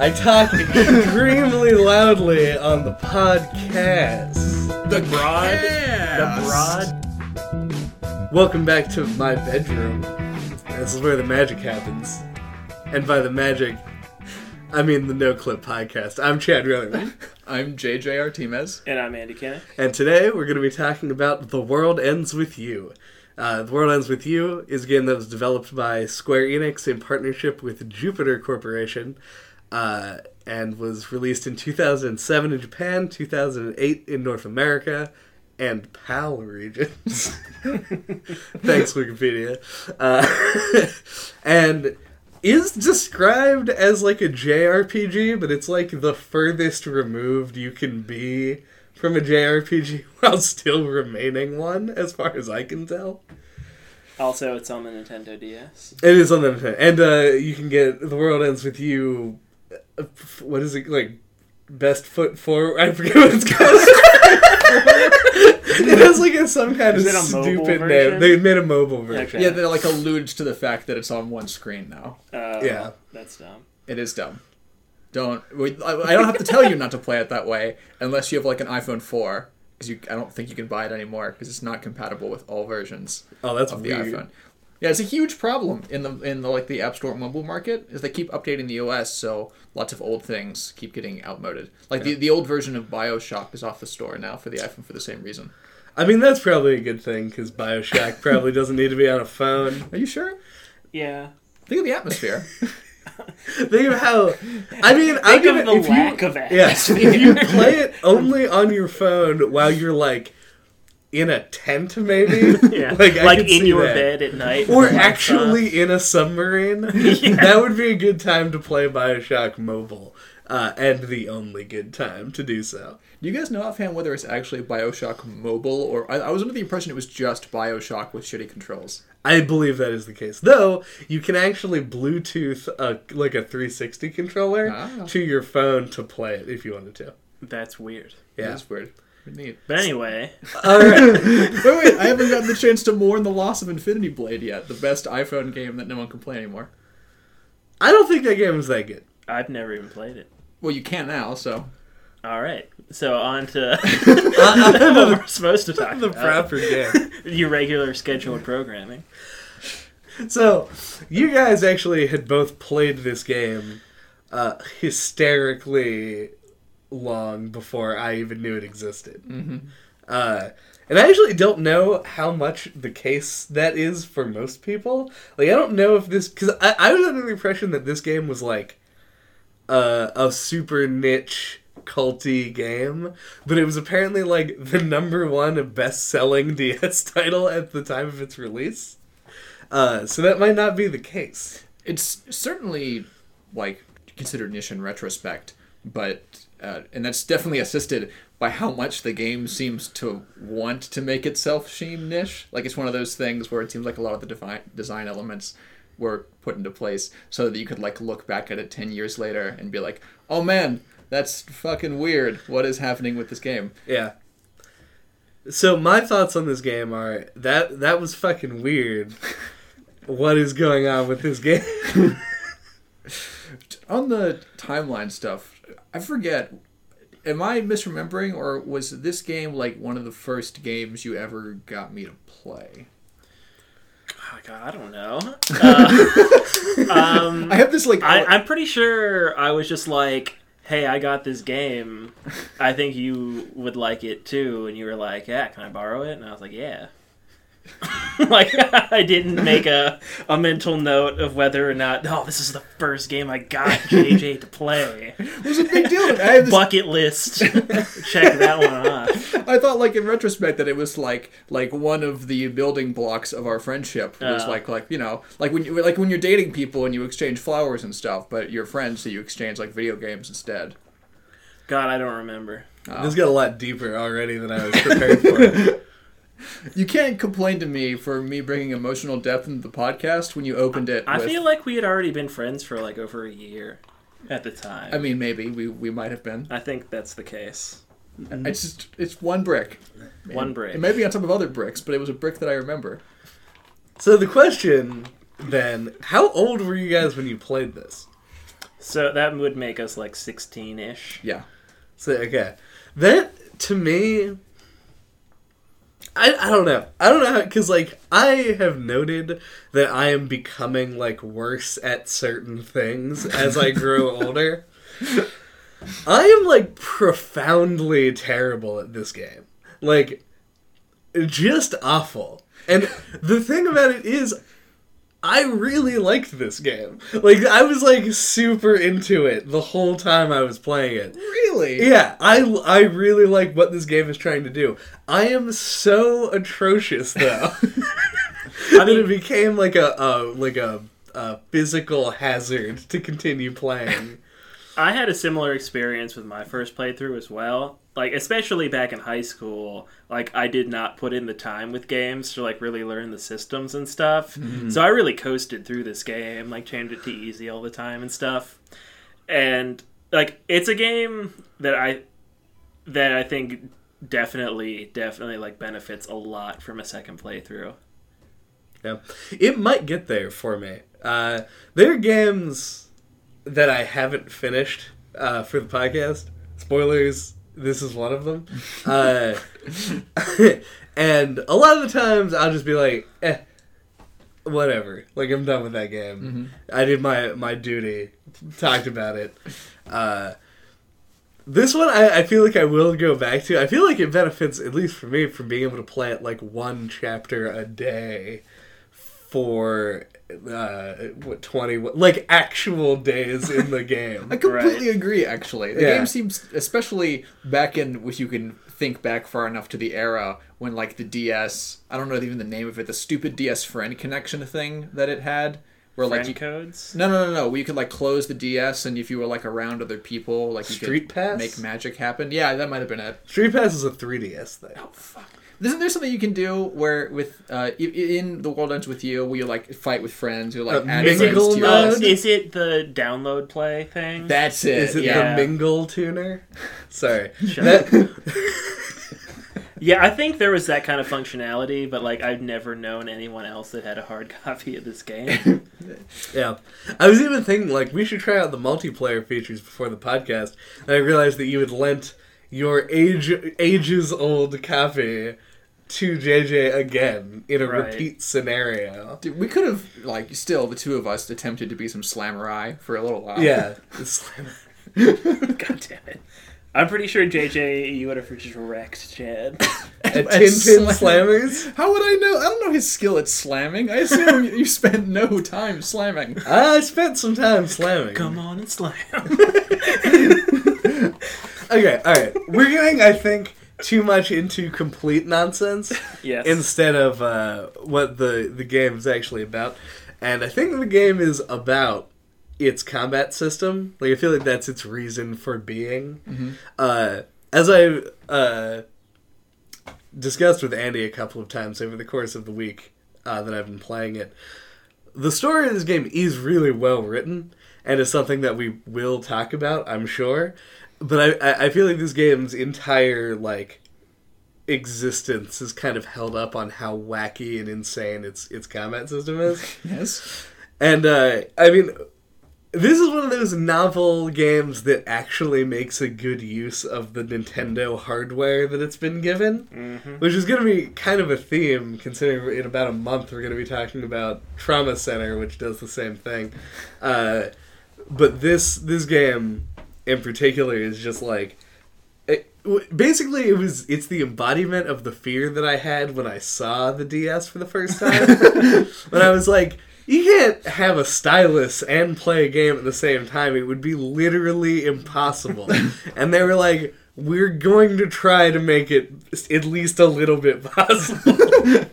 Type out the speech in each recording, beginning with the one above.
I talk extremely loudly on the podcast. The broad. The broad. Welcome back to my bedroom. This is where the magic happens. And by the magic, I mean the No Clip Podcast. I'm Chad Rutherman. I'm JJ Artemis. And I'm Andy Kenneth. And today we're going to be talking about The World Ends With You. Uh, the World Ends With You is a game that was developed by Square Enix in partnership with Jupiter Corporation uh, and was released in 2007 in Japan, 2008 in North America, and PAL regions. Thanks, Wikipedia. Uh, and is described as like a JRPG, but it's like the furthest removed you can be from a JRPG while still remaining one, as far as I can tell. Also, it's on the Nintendo DS. It is on the Nintendo, and uh, you can get the world ends with you. Uh, What is it like? Best foot forward. I forget what it's called. it has like a, some kind Is of it a stupid name. They made a mobile version. Okay. Yeah, that like alludes to the fact that it's on one screen now. Uh, Yeah. That's dumb. It is dumb. Don't. we- I I don't have to tell you not to play it that way unless you have like an iPhone 4, because you. I don't think you can buy it anymore because it's not compatible with all versions Oh, that's of the iPhone. Yeah, it's a huge problem in the in the like the App Store mobile market is they keep updating the OS, so lots of old things keep getting outmoded. Like the, the old version of BioShock is off the store now for the iPhone for the same reason. I mean, that's probably a good thing because Bioshock probably doesn't need to be on a phone. Are you sure? Yeah. Think of the atmosphere. Think of how. I mean, I Think give of it the if lack you, of Yes, if you play it only on your phone while you're like in a tent, maybe. Yeah. Like, Like, in your that. bed at night. Or with the lights actually in a submarine. That would be a good time to play Bioshock Mobile, uh, and the only good time to do so. Do you guys know offhand whether it's actually Bioshock Mobile or I, I was under the impression it was just Bioshock with shitty controls. I believe that is the case. Though you can actually Bluetooth a, like a 360 controller Ah. to your phone to play it if you wanted to. That's weird. Yeah. That's weird. Pretty Neat. But anyway, All right. wait, wait! I haven't gotten the chance to mourn the loss of Infinity Blade yet. The best iPhone game that no one can play anymore. I don't think that game is that good. I've never even played it. Well, you can now. So All right. So on to what we're supposed to talk the about. proper game. Your regular scheduled programming. So, you guys actually had both played this game uh, hysterically long before I even knew it existed. Mhm. Uh, and I actually don't know how much the case that is for most people. Like, I don't know if this. Because I, I was under the impression that this game was like uh, a super niche culty game, but it was apparently like the number one best selling DS title at the time of its release. Uh, so that might not be the case. it's certainly like considered niche in retrospect, but uh, and that's definitely assisted by how much the game seems to want to make itself seem niche. Like it's one of those things where it seems like a lot of the defi- design elements were put into place so that you could like look back at it 10 years later and be like, "Oh man, that's fucking weird. What is happening with this game?" Yeah. So my thoughts on this game are that that was fucking weird. what is going on with this game? On the timeline stuff, I forget. Am I misremembering, or was this game like one of the first games you ever got me to play? Oh God, I don't know. Uh, um, I have this like. I, I'm pretty sure I was just like, "Hey, I got this game. I think you would like it too." And you were like, "Yeah, can I borrow it?" And I was like, "Yeah." like I didn't make a a mental note of whether or not. Oh, this is the first game I got JJ to play. it was a big deal. I, have this, Bucket list. Check that one off. I thought, like in retrospect, that it was like like one of the building blocks of our friendship was Oh. like like you know like when you like when you're dating people and you exchange flowers and stuff, but you're friends, so you exchange like video games instead. God, I don't remember. This got a lot deeper already than I was prepared for. You can't complain to me for me bringing emotional depth into the podcast when you opened it. I with, feel like we had already been friends for like over a year at the time. I mean, maybe we we might have been. I think that's the case. Mm-hmm. It's just it's one brick. One brick. It may be on top of other bricks, but it was a brick that I remember. So the question then, how old were you guys when you played this? So that would make us like 16 ish. Yeah. So okay, that to me, I I don't know. I don't know because like I have noted that I am becoming like worse at certain things as I grow older. I am like profoundly terrible at this game. Like just awful. And the thing about it is I really liked this game. Like I was like super into it the whole time I was playing it. Really? Yeah, I I really like what this game is trying to do. I am so atrocious though. I mean, it became like a, a like a, a physical hazard to continue playing. I had a similar experience with my first playthrough as well. Like especially back in high school, like I did not put in the time with games to like really learn the systems and stuff. So I really coasted through this game, like changed it to easy all the time and stuff. And like it's a game that I that I think definitely definitely like benefits a lot from a second playthrough. Yeah, it might get there for me. Uh, there are games that I haven't finished uh, for the podcast. Spoilers. This is one of them. Uh, and a lot of the times I'll just be like, eh, whatever. Like I'm done with that game. I did my my duty. Talked about it. Uh, this one I, I feel like I will go back to. I feel like it benefits, at least for me, from being able to play it like one chapter a day for uh what 20 like actual days in the game I completely agree. Actually, the Yeah. game seems, especially back in which you can think back far enough to the era when like the DS. I don't know even the name of it. The stupid DS friend connection thing that it had, where like you, codes. no, no, no, no. Where you could like close the DS, and if you were like around other people, like you Street could Pass? make magic happen. Yeah, that might have been it. street pass is a 3ds thing Oh fuck! Isn't there something you can do where with uh, in the world ends with you, where you like fight with friends, you like Uh, add mingle friends to your mode? Is it the download play thing? That's it. is it yeah. the mingle tuner sorry that, Yeah, I think there was that kind of functionality, but like I've never known anyone else that had a hard copy of this game. yeah i was even thinking like we should try out the multiplayer features before the podcast and i realized that you had lent your age ages old copy to jj again in a Right. repeat scenario Dude, we could have like still the two of us attempted to be some slamurai for a little while. yeah God damn it! I'm pretty sure JJ, you would have just wrecked Chad. At At Tin Pin slam- Slammers? How would I know? I don't know his skill at slamming. I assume you spent no time slamming. I spent some time slamming. Come on and slam. Okay, alright. We're getting, I think, too much into complete nonsense yes. instead of uh, what the, the game is actually about. And I think the game is about its combat system. Like, I feel like that's its reason for being. Uh, as I uh, discussed with Andy a couple of times over the course of the week uh, that I've been playing it, the story of this game is really well written and is something that we will talk about, I'm sure. But I, I- I feel like this game's entire like existence is kind of held up on how wacky and insane its its combat system is. Yes. And uh, I mean, this is one of those novel games that actually makes a good use of the Nintendo hardware that it's been given, which is going to be kind of a theme considering in about a month we're going to be talking about Trauma Center, which does the same thing. Uh, but this this game in particular is just like it, basically it was it's the embodiment of the fear that I had when I saw the DS for the first time. when I was like, you can't have a stylus and play a game at the same time. It would be literally impossible. and they were like, we're going to try to make it at least a little bit possible.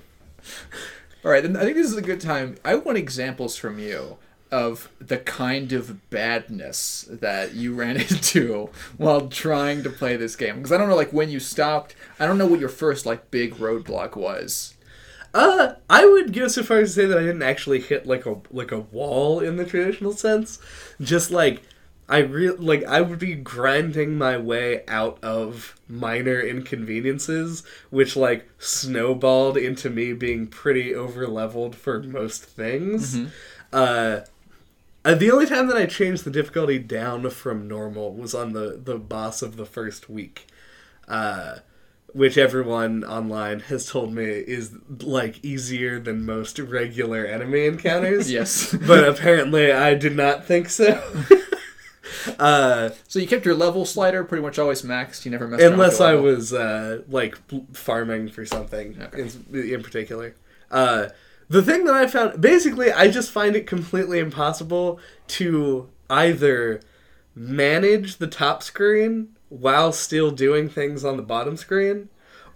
All right, then I think this is a good time. I want examples from you of the kind of badness that you ran into while trying to play this game because I don't know like when you stopped. I don't know what your first like big roadblock was. Uh, I would go so far as to say that I didn't actually hit like a like a wall in the traditional sense. Just like I real like I would be grinding my way out of minor inconveniences, which like snowballed into me being pretty over leveled for most things. Uh, Uh, the only time that I changed the difficulty down from normal was on the the boss of the first week, uh, which everyone online has told me is like easier than most regular enemy encounters. Yes. but apparently I did not think so. uh, So you kept your level slider pretty much always maxed. You never messed unless I level. was uh, like farming for something Okay. in, in particular. Uh, the thing that I found, basically, I just find it completely impossible to either manage the top screen while still doing things on the bottom screen,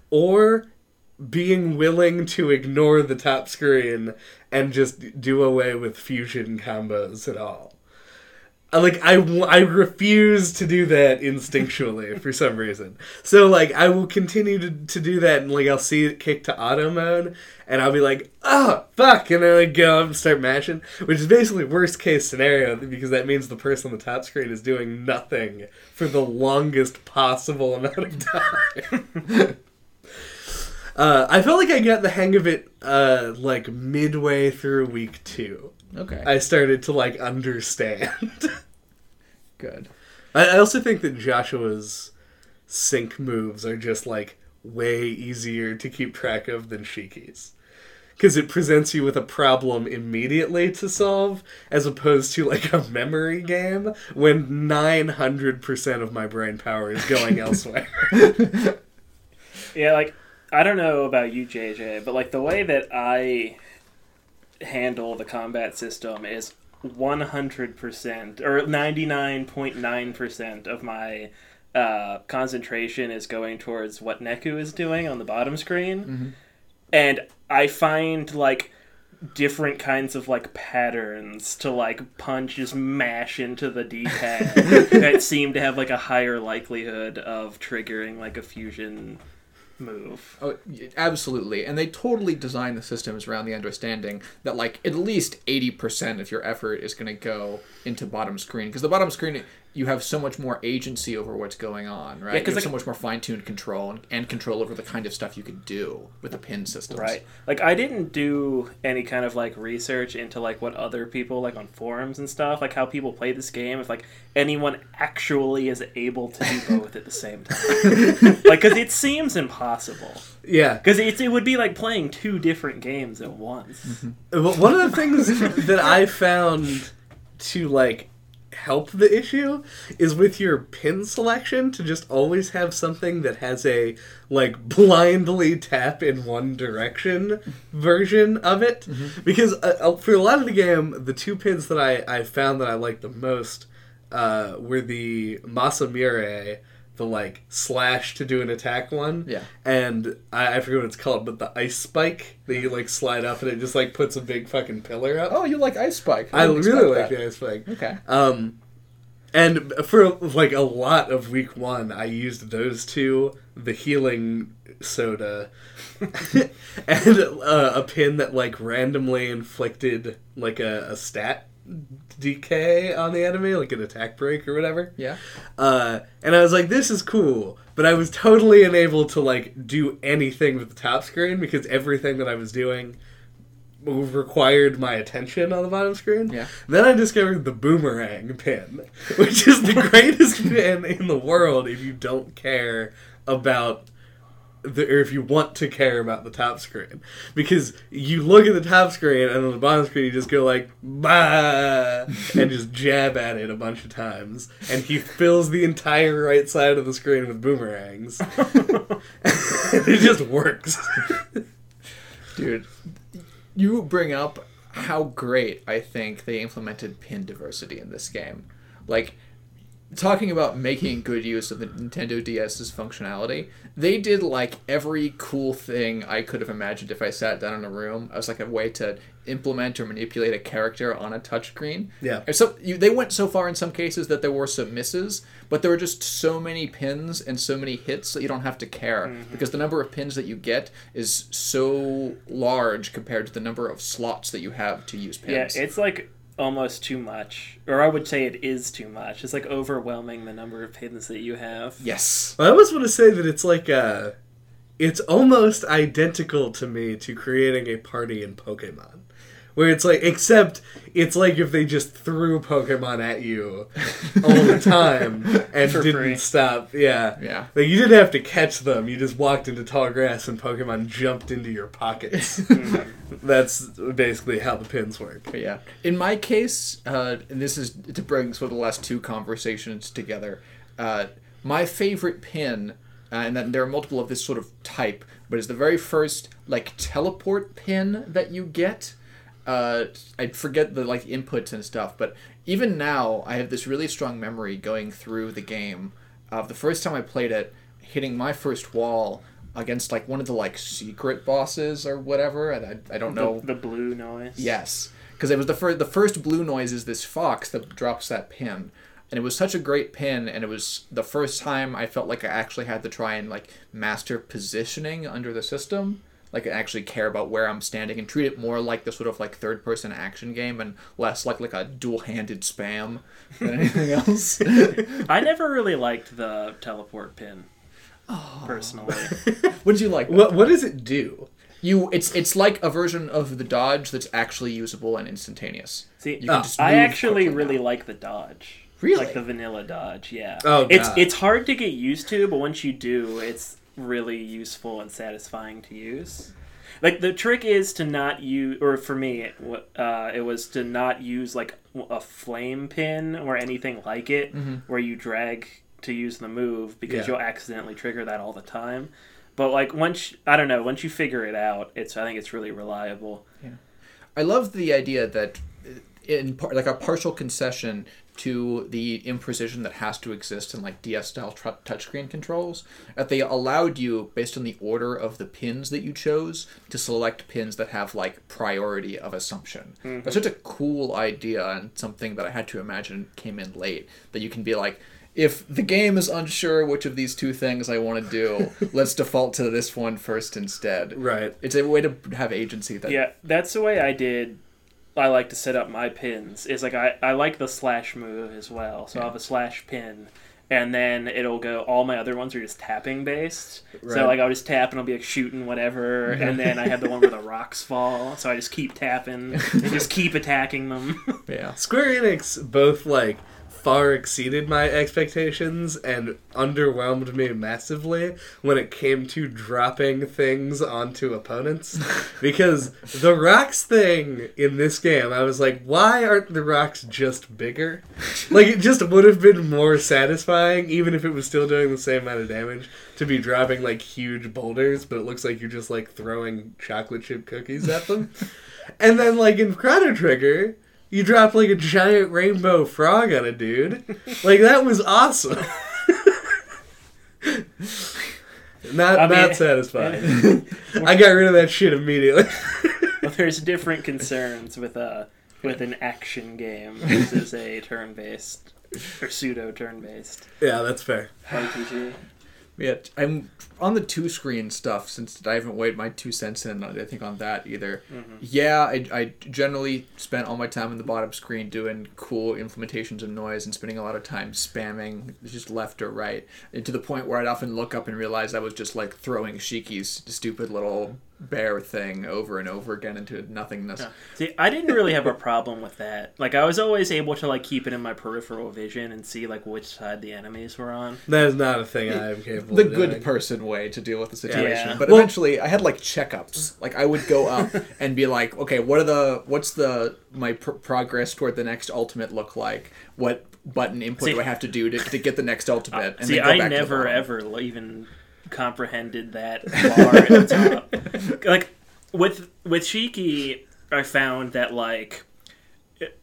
or being willing to ignore the top screen and just do away with fusion combos at all. Like I refuse to do that instinctually for some reason. So like I will continue to, to do that and like I'll see it kick to auto mode and I'll be like, oh fuck, and then I go up and start mashing, which is basically worst case scenario because that means the person on the top screen is doing nothing for the longest possible amount of time. Uh, I felt like I got the hang of it uh, like midway through week two. Okay. I started to like understand. Good. I, I also think that Joshua's sync moves are just like way easier to keep track of than Shiki's. Because it presents you with a problem immediately to solve, as opposed to like a memory game when 900% of my brain power is going elsewhere. Yeah, like I don't know about you, JJ, but like the way that I handle the combat system is 100% or 99.9% of my uh, concentration is going towards what Neku is doing on the bottom screen. And I find like different kinds of like patterns to like punch just mash into the d-pad that seem to have like a higher likelihood of triggering like a fusion move Oh, absolutely. And they totally design the systems around the understanding that, like, at least 80% of your effort is going to go into bottom screen. Because the bottom screen, you have so much more agency over what's going on, right? Yeah, 'cause, you have like- so much more fine tuned control and, and control over the kind of stuff you could do with the pin systems. Right. Like I didn't do any kind of like research into like what other people like on forums and stuff, like how people play this game if like anyone actually is able to do both at the same time. like cuz it seems impossible. yeah. Cuz it it would be like playing two different games at once. Mm-hmm. Well, One of the things that I found to like help the issue is with your pin selection to just always have something that has a like blindly tap in one direction version of it. Because uh, uh, for a lot of the game the two pins that I, I found that I liked the most uh, were the Masamune the like slash to do an attack one Yeah. and I, I forget what it's called, but the ice spike that you like slide up and it just like puts a big fucking pillar up. Oh, you like Ice Spike? I didn't really like that. the ice spike. Okay. Um, and for like a lot of week one, I used those two, the healing soda, and uh, a pin that like randomly inflicted like a, a stat decay on the enemy, like an attack break or whatever. Yeah. Uh, and I was like, this is cool. But I was totally unable to like do anything with the top screen because everything that I was doing required my attention on the bottom screen. Yeah. Then I discovered the boomerang pin, which is the greatest pin in the world if you don't care about the, or if you want to care about the top screen, because you look at the top screen and on the bottom screen you just go like bah and just jab at it a bunch of times, and he fills the entire right side of the screen with boomerangs. it just works. Dude, you bring up how great I think they implemented pin diversity in this game. Like, talking about making good use of the Nintendo DS's functionality, they did like every cool thing I could have imagined if I sat down in a room as like a way to implement or manipulate a character on a touchscreen. Yeah. So you, they went so far in some cases that there were some misses, but there were just so many pins and so many hits that you don't have to care mm-hmm. because the number of pins that you get is so large compared to the number of slots that you have to use pins. Yeah, it's like almost too much. Or I would say it is too much. It's like overwhelming the number of pins that you have. yes. I always want to say that it's like uh it's almost identical to me to creating a party in Pokemon, where it's like except it's like if they just threw Pokemon at you all the time and For didn't free. stop. Yeah. Yeah. Like you didn't have to catch them. You just walked into tall grass and Pokemon jumped into your pockets. That's basically how the pins work. But yeah. In my case, uh, and this is to bring sort of the last two conversations together. Uh, my favorite pin, uh, and then there are multiple of this sort of type, but it's the very first like teleport pin that you get. Uh, I forget the like inputs and stuff, but even now I have this really strong memory going through the game of the first time I played it, hitting my first wall against like one of the like secret bosses or whatever. And I, I don't know. The, the blue noise. Yes, because it was the first. The first blue noise is this fox that drops that pin, and it was such a great pin. And it was the first time I felt like I actually had to try and like master positioning under the system. Like I actually care about where I'm standing and treat it more like the sort of like third person action game and less like like a dual handed spam than anything else. I never really liked the teleport pin. Personally. what did you like? What what does it do? You it's it's like a version of the dodge that's actually usable and instantaneous. See, You can uh, just I actually really now. like the dodge. Really? Like the vanilla dodge, yeah. Oh, it's it's hard to get used to, but once you do, it's really useful and satisfying to use. Like the trick is to not use, or for me, it, uh, it was to not use like a flame pin or anything like it, where you drag to use the move because Yeah. you'll accidentally trigger that all the time. But like once I don't know, once you figure it out, it's I think it's really reliable. Yeah, I love the idea that uh, in par- like a partial concession to the imprecision that has to exist in like DS style tr- touchscreen controls, that they allowed you based on the order of the pins that you chose to select pins that have like priority of assumption. Mm-hmm. That's such a cool idea and something that I had to imagine came in late that you can be like if the game is unsure which of these two things I want to do, let's default to this one first instead. Right. It's a way to have agency that Yeah, that's the way I did. I like to set up my pins. Is like I, I like the slash move as well. So I have a slash pin, and then it'll go. All my other ones are just tapping based. Right. So like I'll just tap and I'll be like shooting whatever, and then I have the one where the rocks fall. So I just keep tapping and just keep attacking them. yeah. Square Enix both like far exceeded my expectations and underwhelmed me massively when it came to dropping things onto opponents. Because the rocks thing in this game I was like why aren't the rocks just bigger? Like it just would have been more satisfying even if it was still doing the same amount of damage to be dropping like huge boulders but it looks like you're just like throwing chocolate chip cookies at them. And then like in Chrono Trigger you dropped like a giant rainbow frog on a dude. Like that was awesome. not I mean- not satisfying. I got rid of that shit immediately. Well, there's different concerns with a with an action game versus a turn based or pseudo turn based yeah, that's fair. RPG. Yeah, I'm on the two screen stuff since I haven't weighed my two cents in. I think on that either. Mm-hmm. Yeah, I, I generally spent all my time on the bottom screen doing cool implementations of noise and spending a lot of time spamming just left or right, and to the point where I'd often look up and realize I was just like throwing Shiki's stupid little bear thing over and over again into nothingness. See, I didn't really have a problem with that. Like, I was always able to like keep it in my peripheral vision and see like which side the enemies were on. That is not a thing I am capable the of good doing. person way to deal with the situation. Yeah. But Well- eventually, I had like checkups. Like I would go up and be like, okay, what are the what's the my pr- progress toward the next ultimate look like? What button input See- do I have to do to, to get the next ultimate? And See, then go I back to the never ever l- even comprehended that bar at the top. Like with with Shiki, I found that like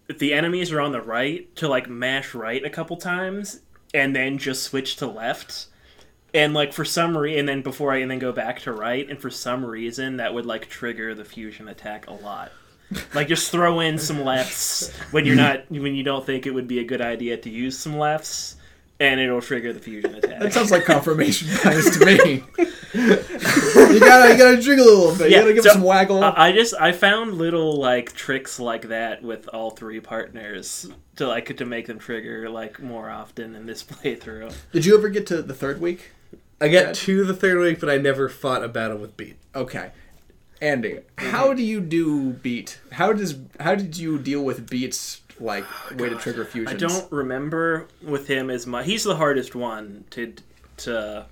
if the enemies are on the right to like mash right a couple times and then just switch to left. And like for some reason, and then before I and then go back to right, and for some reason that would like trigger the fusion attack a lot. Like just throw in some lefts when you're not when you don't think it would be a good idea to use some lefts, and it'll trigger the fusion attack. That sounds like confirmation bias to me. you gotta you gotta jiggle a little bit. Yeah, you gotta give so, it some waggle. I I just I found little like tricks like that with all three partners to like to make them trigger like more often in this playthrough. Did you ever get to the third week? I got Good. to the third week, but I never fought a battle with beat. Okay. Andy, mm-hmm. how do you do beat? How does how did you deal with beats like way to trigger fusion. I don't remember with him as much. He's the hardest one to to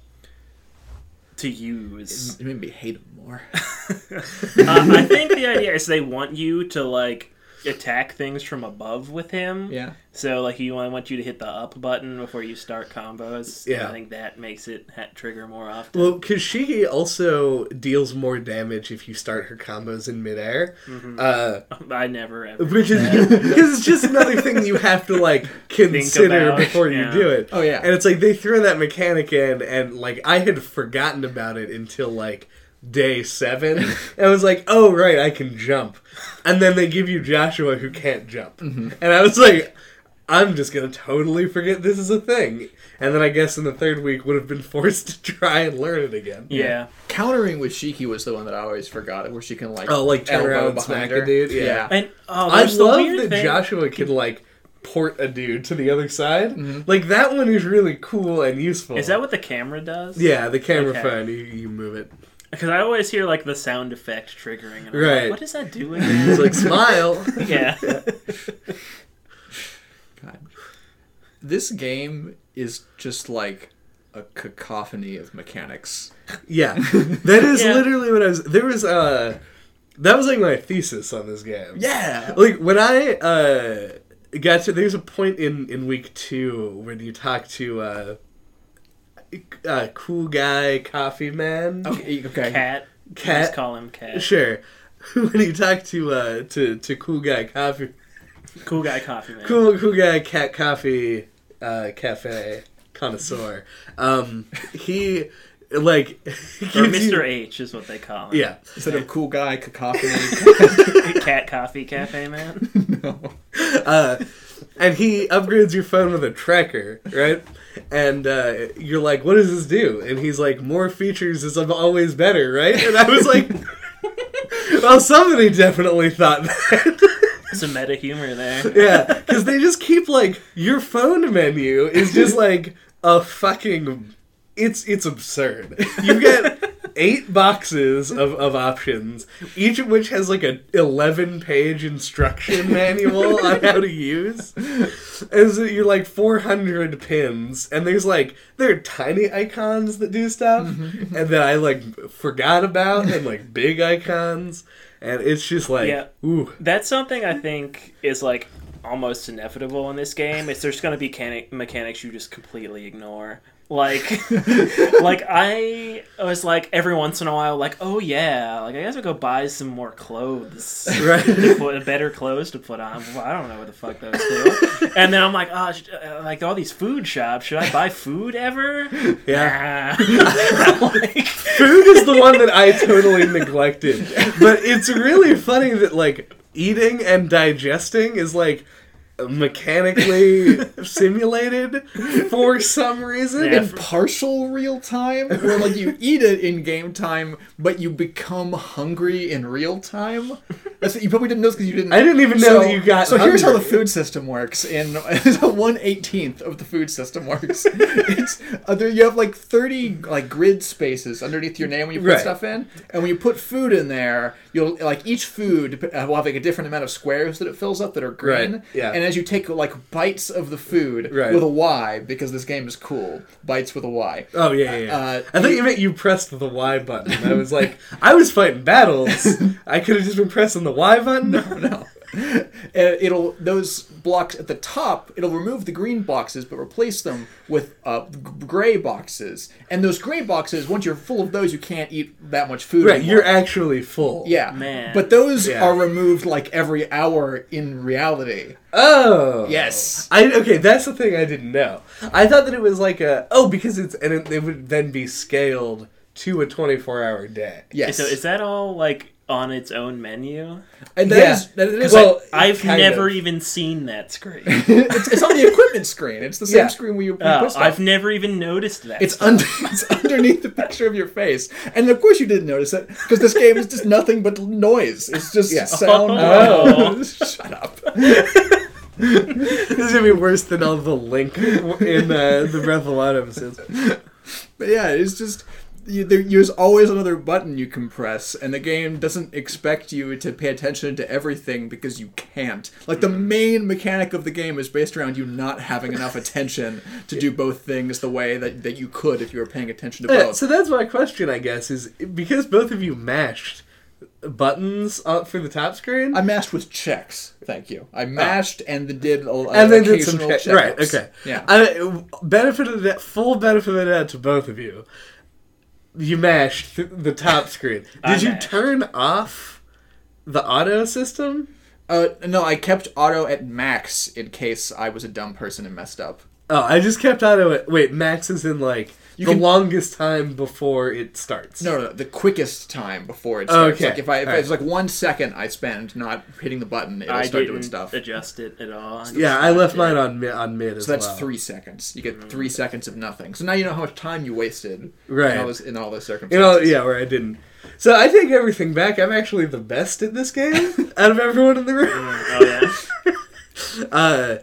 to use. It made me hate him more. uh, I think the idea is they want you to like attack things from above with him. yeah. So like you I want you to hit the up button before you start combos. Yeah. I think that makes it ha- trigger more often. Well, because she also deals more damage if you start her combos in midair, uh, I never ever. which is because it's just another thing you have to like consider about, before you do it. Oh, yeah. and it's like they throw that mechanic in, and like I had forgotten about it until like day seven, and I was like, oh right, I can jump, and then they give you Joshua who can't jump, and I was like. I'm just gonna totally forget this is a thing, and then I guess in the third week would have been forced to try and learn it again. Yeah. Countering with Shiki was the one that I always forgot, where she can like Oh, like turn around and behind smack her. a dude? Yeah. And oh, I love that thing. Joshua can like port a dude to the other side. Mm-hmm. Like that one is really cool and useful. Is that what the camera does? Yeah, the camera Okay. phone. You, you move it. Because I always hear like the sound effect triggering. And I'm Right. Like, what does that do again? It's like smile. yeah. God. This game is just like a cacophony of mechanics. Yeah, that is Yeah. literally what I was. There was uh, that was like my thesis on this game. Yeah. Like when I uh got to, there's a point in in week two when you talk to uh, uh cool guy coffee man Okay. Okay. Cat. Cat. Let's call him Cat. Sure. when you talk to uh to to cool guy coffee Cool guy coffee man. cool cool guy cat coffee uh cafe connoisseur um he like Or gives you- Mr. H is what they call him. yeah Instead of cool guy cacophony. Cat coffee cafe man. no. uh and he upgrades your phone with a tracker right and uh you're like what does this do and he's like more features is always better right and i was like well somebody definitely thought that Some meta humor there. yeah, because they just keep like your phone menu is just like a fucking. It's it's absurd. You get eight boxes of, of options, each of which has like a eleven page instruction manual on how to use. And so you're like four hundred pins, and there's like there are tiny icons that do stuff, mm-hmm. and that I like forgot about, and like big icons, and it's just like Yeah. ooh. That's something I think is like almost inevitable in this game. Is there's going to be mechanics you just completely ignore. Like, like I was like every once in a while, like, oh yeah, like I guess I'll go buy some more clothes, Right. to put, better clothes to put on. Well, I don't know what the fuck those do. And then I'm like, oh, sh- uh, like all these food shops. Should I buy food ever? Yeah. Nah. like, Food is the one that I totally neglected. But it's really funny that like eating and digesting is like mechanically simulated for some reason. Yeah. in partial real time, where like you eat it in game time, but you become hungry in real time. That's what you probably didn't know because you didn't. I didn't even know that you got So here's how the food system works. In one eighteenth of the food system works. it's uh, there, you have like thirty like grid spaces underneath your name when you put Right. stuff in, and when you put food in there, you'll like each food uh, will have like a different amount of squares that it fills up that are green. Right, yeah. And as you take like bites of the food Right. with a Y because this game is cool. Bites with a Y. Oh yeah, yeah. yeah. Uh, I thought you meant you pressed the Y button. I was like, I was fighting battles. I could have just been pressing the Y button. no. Uh, it'll those blocks at the top. It'll remove the green boxes, but replace them with uh, gray boxes. And those gray boxes, once you're full of those, you can't eat that much food. Right, anymore. you're actually full. yeah, Man. But those Yeah. are removed like every hour in reality. Oh. Yes. I okay. That's the thing I didn't know. I thought that it was like a oh because it's and it, it would then be scaled to a 24 hour day. Yes. so is that all like on its own menu? and that Yeah. is- that is Well, I've never of. even seen that screen. it's, it's on the equipment screen. It's the same Yeah. screen where you, where you put stuff. I've never even noticed that. It's stuff. under it's underneath the picture of your face, and of course you didn't notice it because this game is just nothing but noise. It's just Yeah. sound. Oh. Shut up. This is gonna be worse than all the link in uh, the Breath of the Wild episodes. But yeah, it's just you, there, there's always another button you can press, and the game doesn't expect you to pay attention to everything because you can't. Like the mm. main mechanic of the game is based around you not having enough attention to do both things the way that, that you could if you were paying attention to both. so that's my question, I guess, is because both of you mashed buttons up for the top screen. I mashed with checks. Thank you. I oh. mashed and then did a, Oh. and then did some check. Right. Okay. Yeah. I, benefit of that. Full benefit of that to both of you. You mashed th- the top screen. I Did you mashed. turn off the auto system? Uh, no, I kept auto at max in case I was a dumb person and messed up. Oh, I just kept auto. At, wait, max is in like You the can- longest time before it starts. No, no, the quickest time before it starts. Okay. Like if I if Alright. it's like one second I spend not hitting the button, it'll I start didn't doing stuff. adjust it at all. I Yeah, I left it. mine on mid, on mid as So that's well. three seconds. You get three seconds of nothing. So now you know how much time you wasted Right. in all those in all those circumstances. You know, yeah, where I didn't. So I take everything back. I'm actually the best at this game out of everyone in the room. Oh yeah. Uh,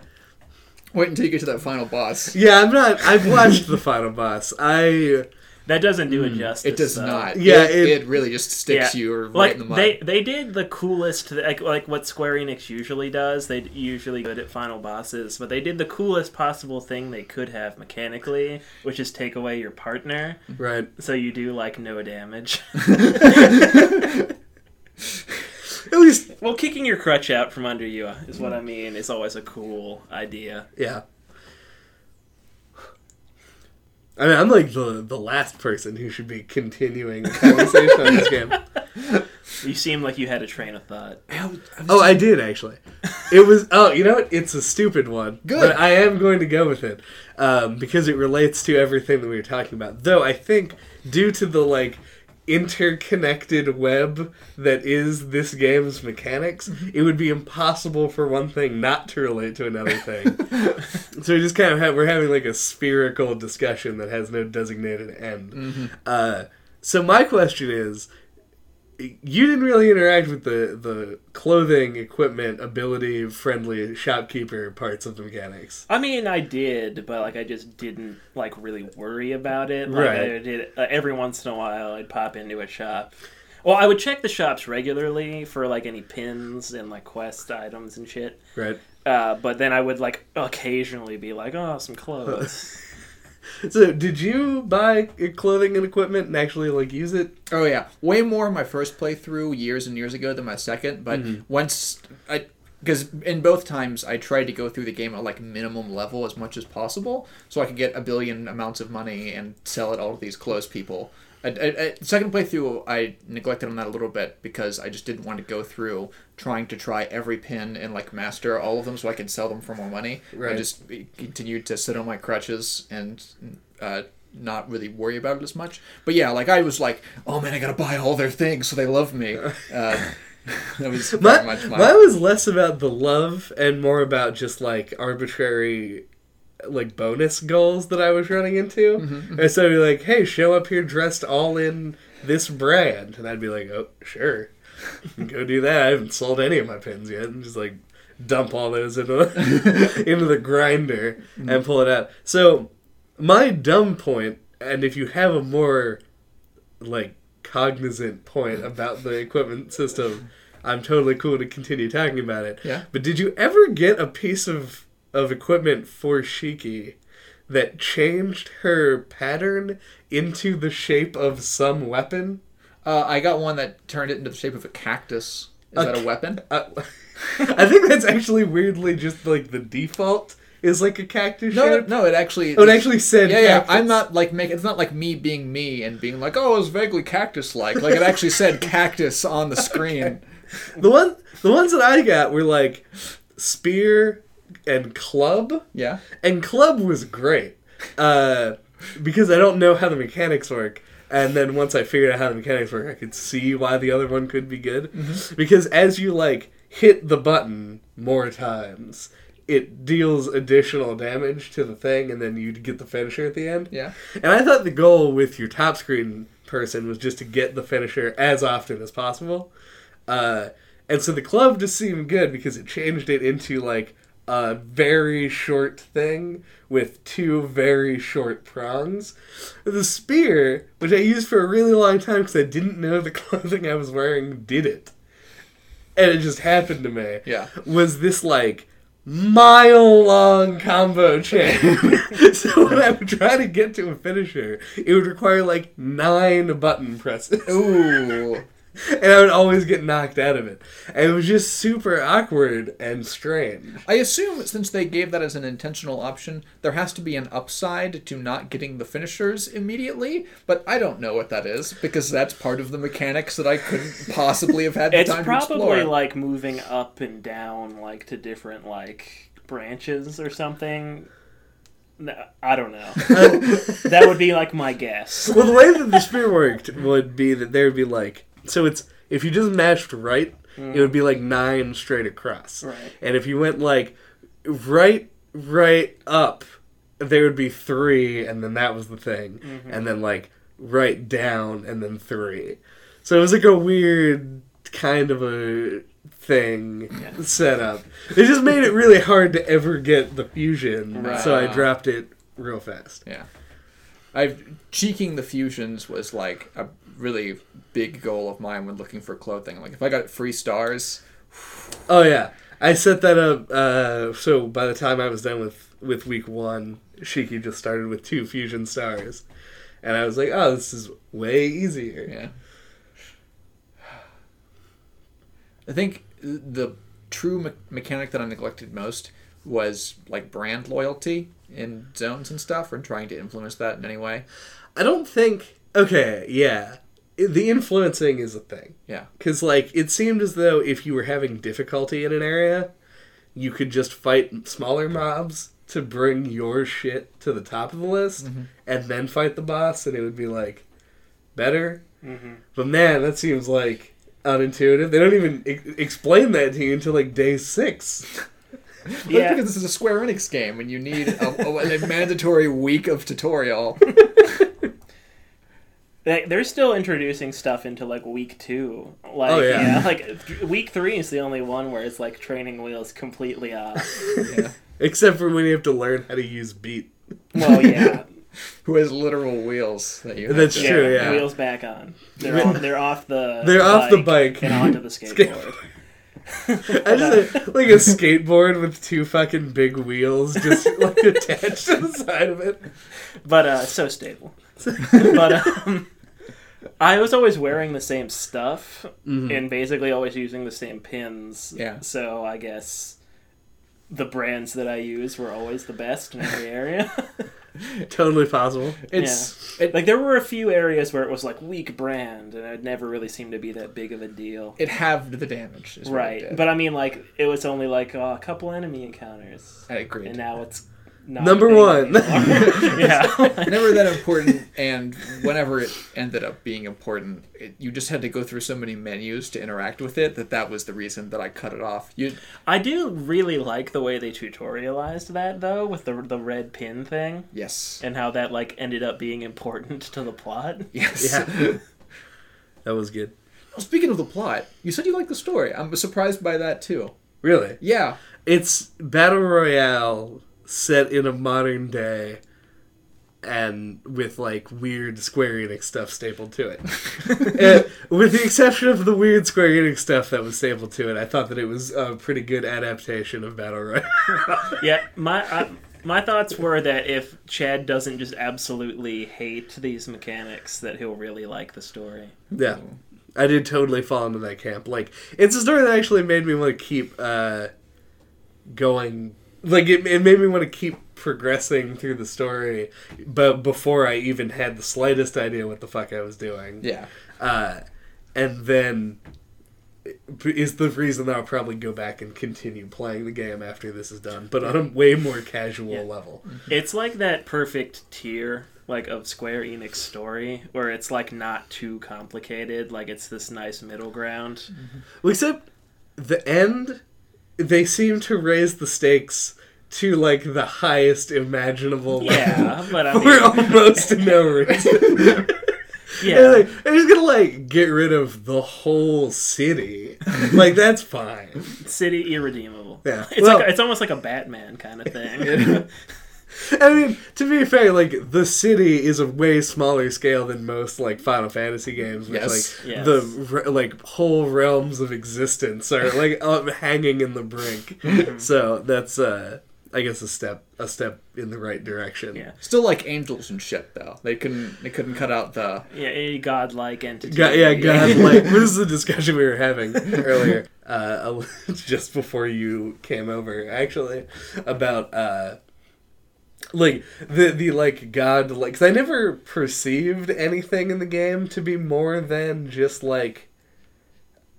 Wait until you get to that final boss. yeah, I'm not. I've watched the final boss. I That doesn't do it mm, justice. It does though. not. Yeah, it, it- it really just sticks you right like in the mud. they they did the coolest like like what Square Enix usually does. They usually good at final bosses, but they did the coolest possible thing they could have mechanically, which is take away your partner, right. so you do like no damage. At least, well, kicking your crutch out from under you is what I mean. Is always a cool idea. yeah. I mean, I'm like the the last person who should be continuing the conversation on this game. You seem like you had a train of thought. I was- I was Oh, I did actually. It was. Oh, you know what? It's a stupid one. Good. But I am going to go with it um, because it relates to everything that we were talking about. Though I think, due to the like interconnected web that is this game's mechanics, it would be impossible for one thing not to relate to another thing. so we just kind of have we're having like a spherical discussion that has no designated end. Uh, so my question is you didn't really interact with the the clothing, equipment, ability, friendly shopkeeper parts of the mechanics. I mean, I did, but like I just didn't like really worry about it. Like, Right. I did uh, every once in a while. I'd pop into a shop. Well, I would check the shops regularly for like any pins and like quest items and shit. Right. Uh, but then I would like occasionally be like, "Oh, some clothes." So, did you buy clothing and equipment and actually like use it? Oh yeah, way more in my first playthrough years and years ago than my second. But Mm-hmm. once I, because in both times I tried to go through the game at like minimum level as much as possible, so I could get a billion amounts of money and sell it all to these clothes people. I, I, I, second playthrough, I neglected on that a little bit because I just didn't want to go through trying to try every pin and like master all of them so I could sell them for more money. Right. I just continued to sit on my crutches and uh, not really worry about it as much. But yeah, like I was like, oh man, I gotta buy all their things so they love me. Uh, that was My, much my. mine was less about the love and more about just like arbitrary like bonus goals that I was running into. Mm-hmm, And so I'd be like, hey, show up here dressed all in this brand. And I'd be like, oh, sure. Go do that. I haven't sold any of my pins yet. And just like dump all those into, into the grinder Mm-hmm. and pull it out. So my dumb point, and if you have a more like cognizant point about the equipment system, I'm totally cool to continue talking about it. Yeah. But did you ever get a piece of of equipment for Shiki that changed her pattern into the shape of some weapon? Uh, I got one that turned it into the shape of a cactus. Is A that a weapon? Uh, I think that's actually weirdly just like the default is like a cactus No, shape. no, it actually. Oh, it actually said Yeah, yeah. cactus. I'm not like make. It's not like me being me and being like, oh, it was vaguely cactus-like. Like it actually said cactus on the screen. The one the ones that I got were like spear and club. Yeah. And club was great. Uh, because I don't know how the mechanics work. And then once I figured out how the mechanics work, I could see why the other one could be good. Because as you like hit the button more times, it deals additional damage to the thing, and then you get the finisher at the end. Yeah. And I thought the goal with your top screen person was just to get the finisher as often as possible. Uh, and so the club just seemed good because it changed it into like a very short thing with two very short prongs. The spear, which I used for a really long time because I didn't know the clothing I was wearing did it, and it just happened to me. Yeah. was this like mile long combo chain. so when I would try to get to a finisher, it would require like nine button presses. Ooh. And I would always get knocked out of it. And it was just super awkward and strange. I assume since they gave that as an intentional option, there has to be an upside to not getting the finishers immediately, but I don't know what that is because that's part of the mechanics that I couldn't possibly have had the It's time to explore. It's probably like moving up and down, like to different like branches or something. No, I don't know. that would be like my guess. Well, the way that the spear worked would be that there would be like. So it's. If you just mashed right, it would be like nine straight across. Right. And if you went like right, right up, there would be three, and then that was the thing. Mm-hmm. And then like right down, and then three. So it was like a weird kind of a thing set up. It just made it really hard to ever get the fusion. Right. So I dropped it real fast. Yeah. I've cheeking the fusions was like a really big goal of mine when looking for clothing. Like if I got free stars, Oh yeah, I set that up. Uh, so by the time I was done with with week one, Shiki just started with two fusion stars, and I was like, oh, this is way easier. yeah. I think the true me- mechanic that I neglected most was like brand loyalty in zones and stuff, or trying to influence that in any way. I don't think. Okay, yeah, the influencing is a thing Yeah. because like it seemed as though if you were having difficulty in an area, you could just fight smaller mobs to bring your shit to the top of the list, and then fight the boss, and it would be like better. Mm-hmm. But man, that seems like unintuitive. They don't even e- explain that to you until like day six. That's Yeah. because this is a Square Enix game, and you need a, a, a mandatory week of tutorial. They- They're still introducing stuff into like week two. Like Oh, yeah. yeah, like week three is the only one where it's like training wheels completely off. yeah. Except for when you have to learn how to use beat. Well, yeah, Who has literal wheels that you? have That's to- true, yeah. Wheels back on. They're on, they're off the. They're off the bike. and onto the skateboard. I just like a skateboard with two fucking big wheels just like attached to the side of it. but uh, so stable. but um, I was always wearing the same stuff Mhm. and basically always using the same pins. Yeah. So I guess the brands that I use were always the best in every area. Totally possible. It's it, like there were a few areas where it was like weak brand, and it never really seemed to be that big of a deal. it halved the damage. Is what it Right, but I mean, like it was only like uh, a couple enemy encounters, I agree. and now it's Number one. yeah. Never that important, and whenever it ended up being important, it, you just had to go through so many menus to interact with it that that was the reason that I cut it off. You, I do really like the way they tutorialized that though, with the the red pin thing, yes, and how that like ended up being important to the plot. yes. Yeah. That was good. Speaking of the plot, you said you liked the story. I'm surprised by that too. Really? Yeah, It's battle royale set in a modern day and with like weird Square Enix stuff stapled to it. With the exception of the weird Square Enix stuff that was stapled to it, I thought that it was a pretty good adaptation of battle royale. yeah, my I, my thoughts were that if Chad doesn't just absolutely hate these mechanics, that he'll really like the story. yeah. I did totally fall into that camp. Like, it's a story that actually made me want to keep uh, going. Like, it, it made me want to keep progressing through the story, but before I even had the slightest idea what the fuck I was doing. yeah. Uh, and then is the reason that I'll probably go back and continue playing the game after this is done, but on a way more casual Yeah. level. It's like that perfect tier like of Square Enix story where it's like not too complicated, like it's this nice middle ground. Well, except the end, they seem to raise the stakes to like the highest imaginable level Yeah, but I for mean, almost no reason. Yeah. And, like, I'm just gonna like get rid of the whole city. like that's fine. City irredeemable. Yeah. It's Well- like it's almost like a Batman kind of thing. I mean, to be fair, like the city is a way smaller scale than most like Final Fantasy games, which Yes. like Yes. the re- like whole realms of existence are like up, hanging in the brink. so that's uh, I guess a step a step in the right direction. yeah. Still like angels and shit though. They couldn't they couldn't cut out the Yeah, a godlike entity. God, yeah, God, like this is the discussion we were having earlier, uh, just before you came over, actually, about uh, like the the like god like cause I never perceived anything in the game to be more than just like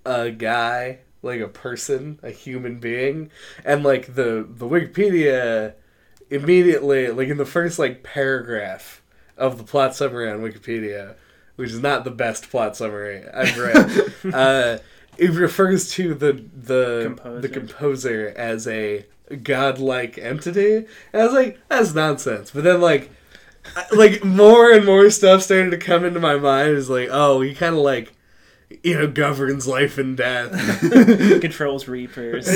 a guy, like a person, a human being, and like the the Wikipedia immediately, like in the first like paragraph of the plot summary on Wikipedia, which is not the best plot summary I've read. uh, it refers to the the Composer. the composer as a godlike entity. And I was like, that's nonsense. But then like like more and more stuff started to come into my mind. Is like, oh, he kind of like you know governs life and death. controls reapers.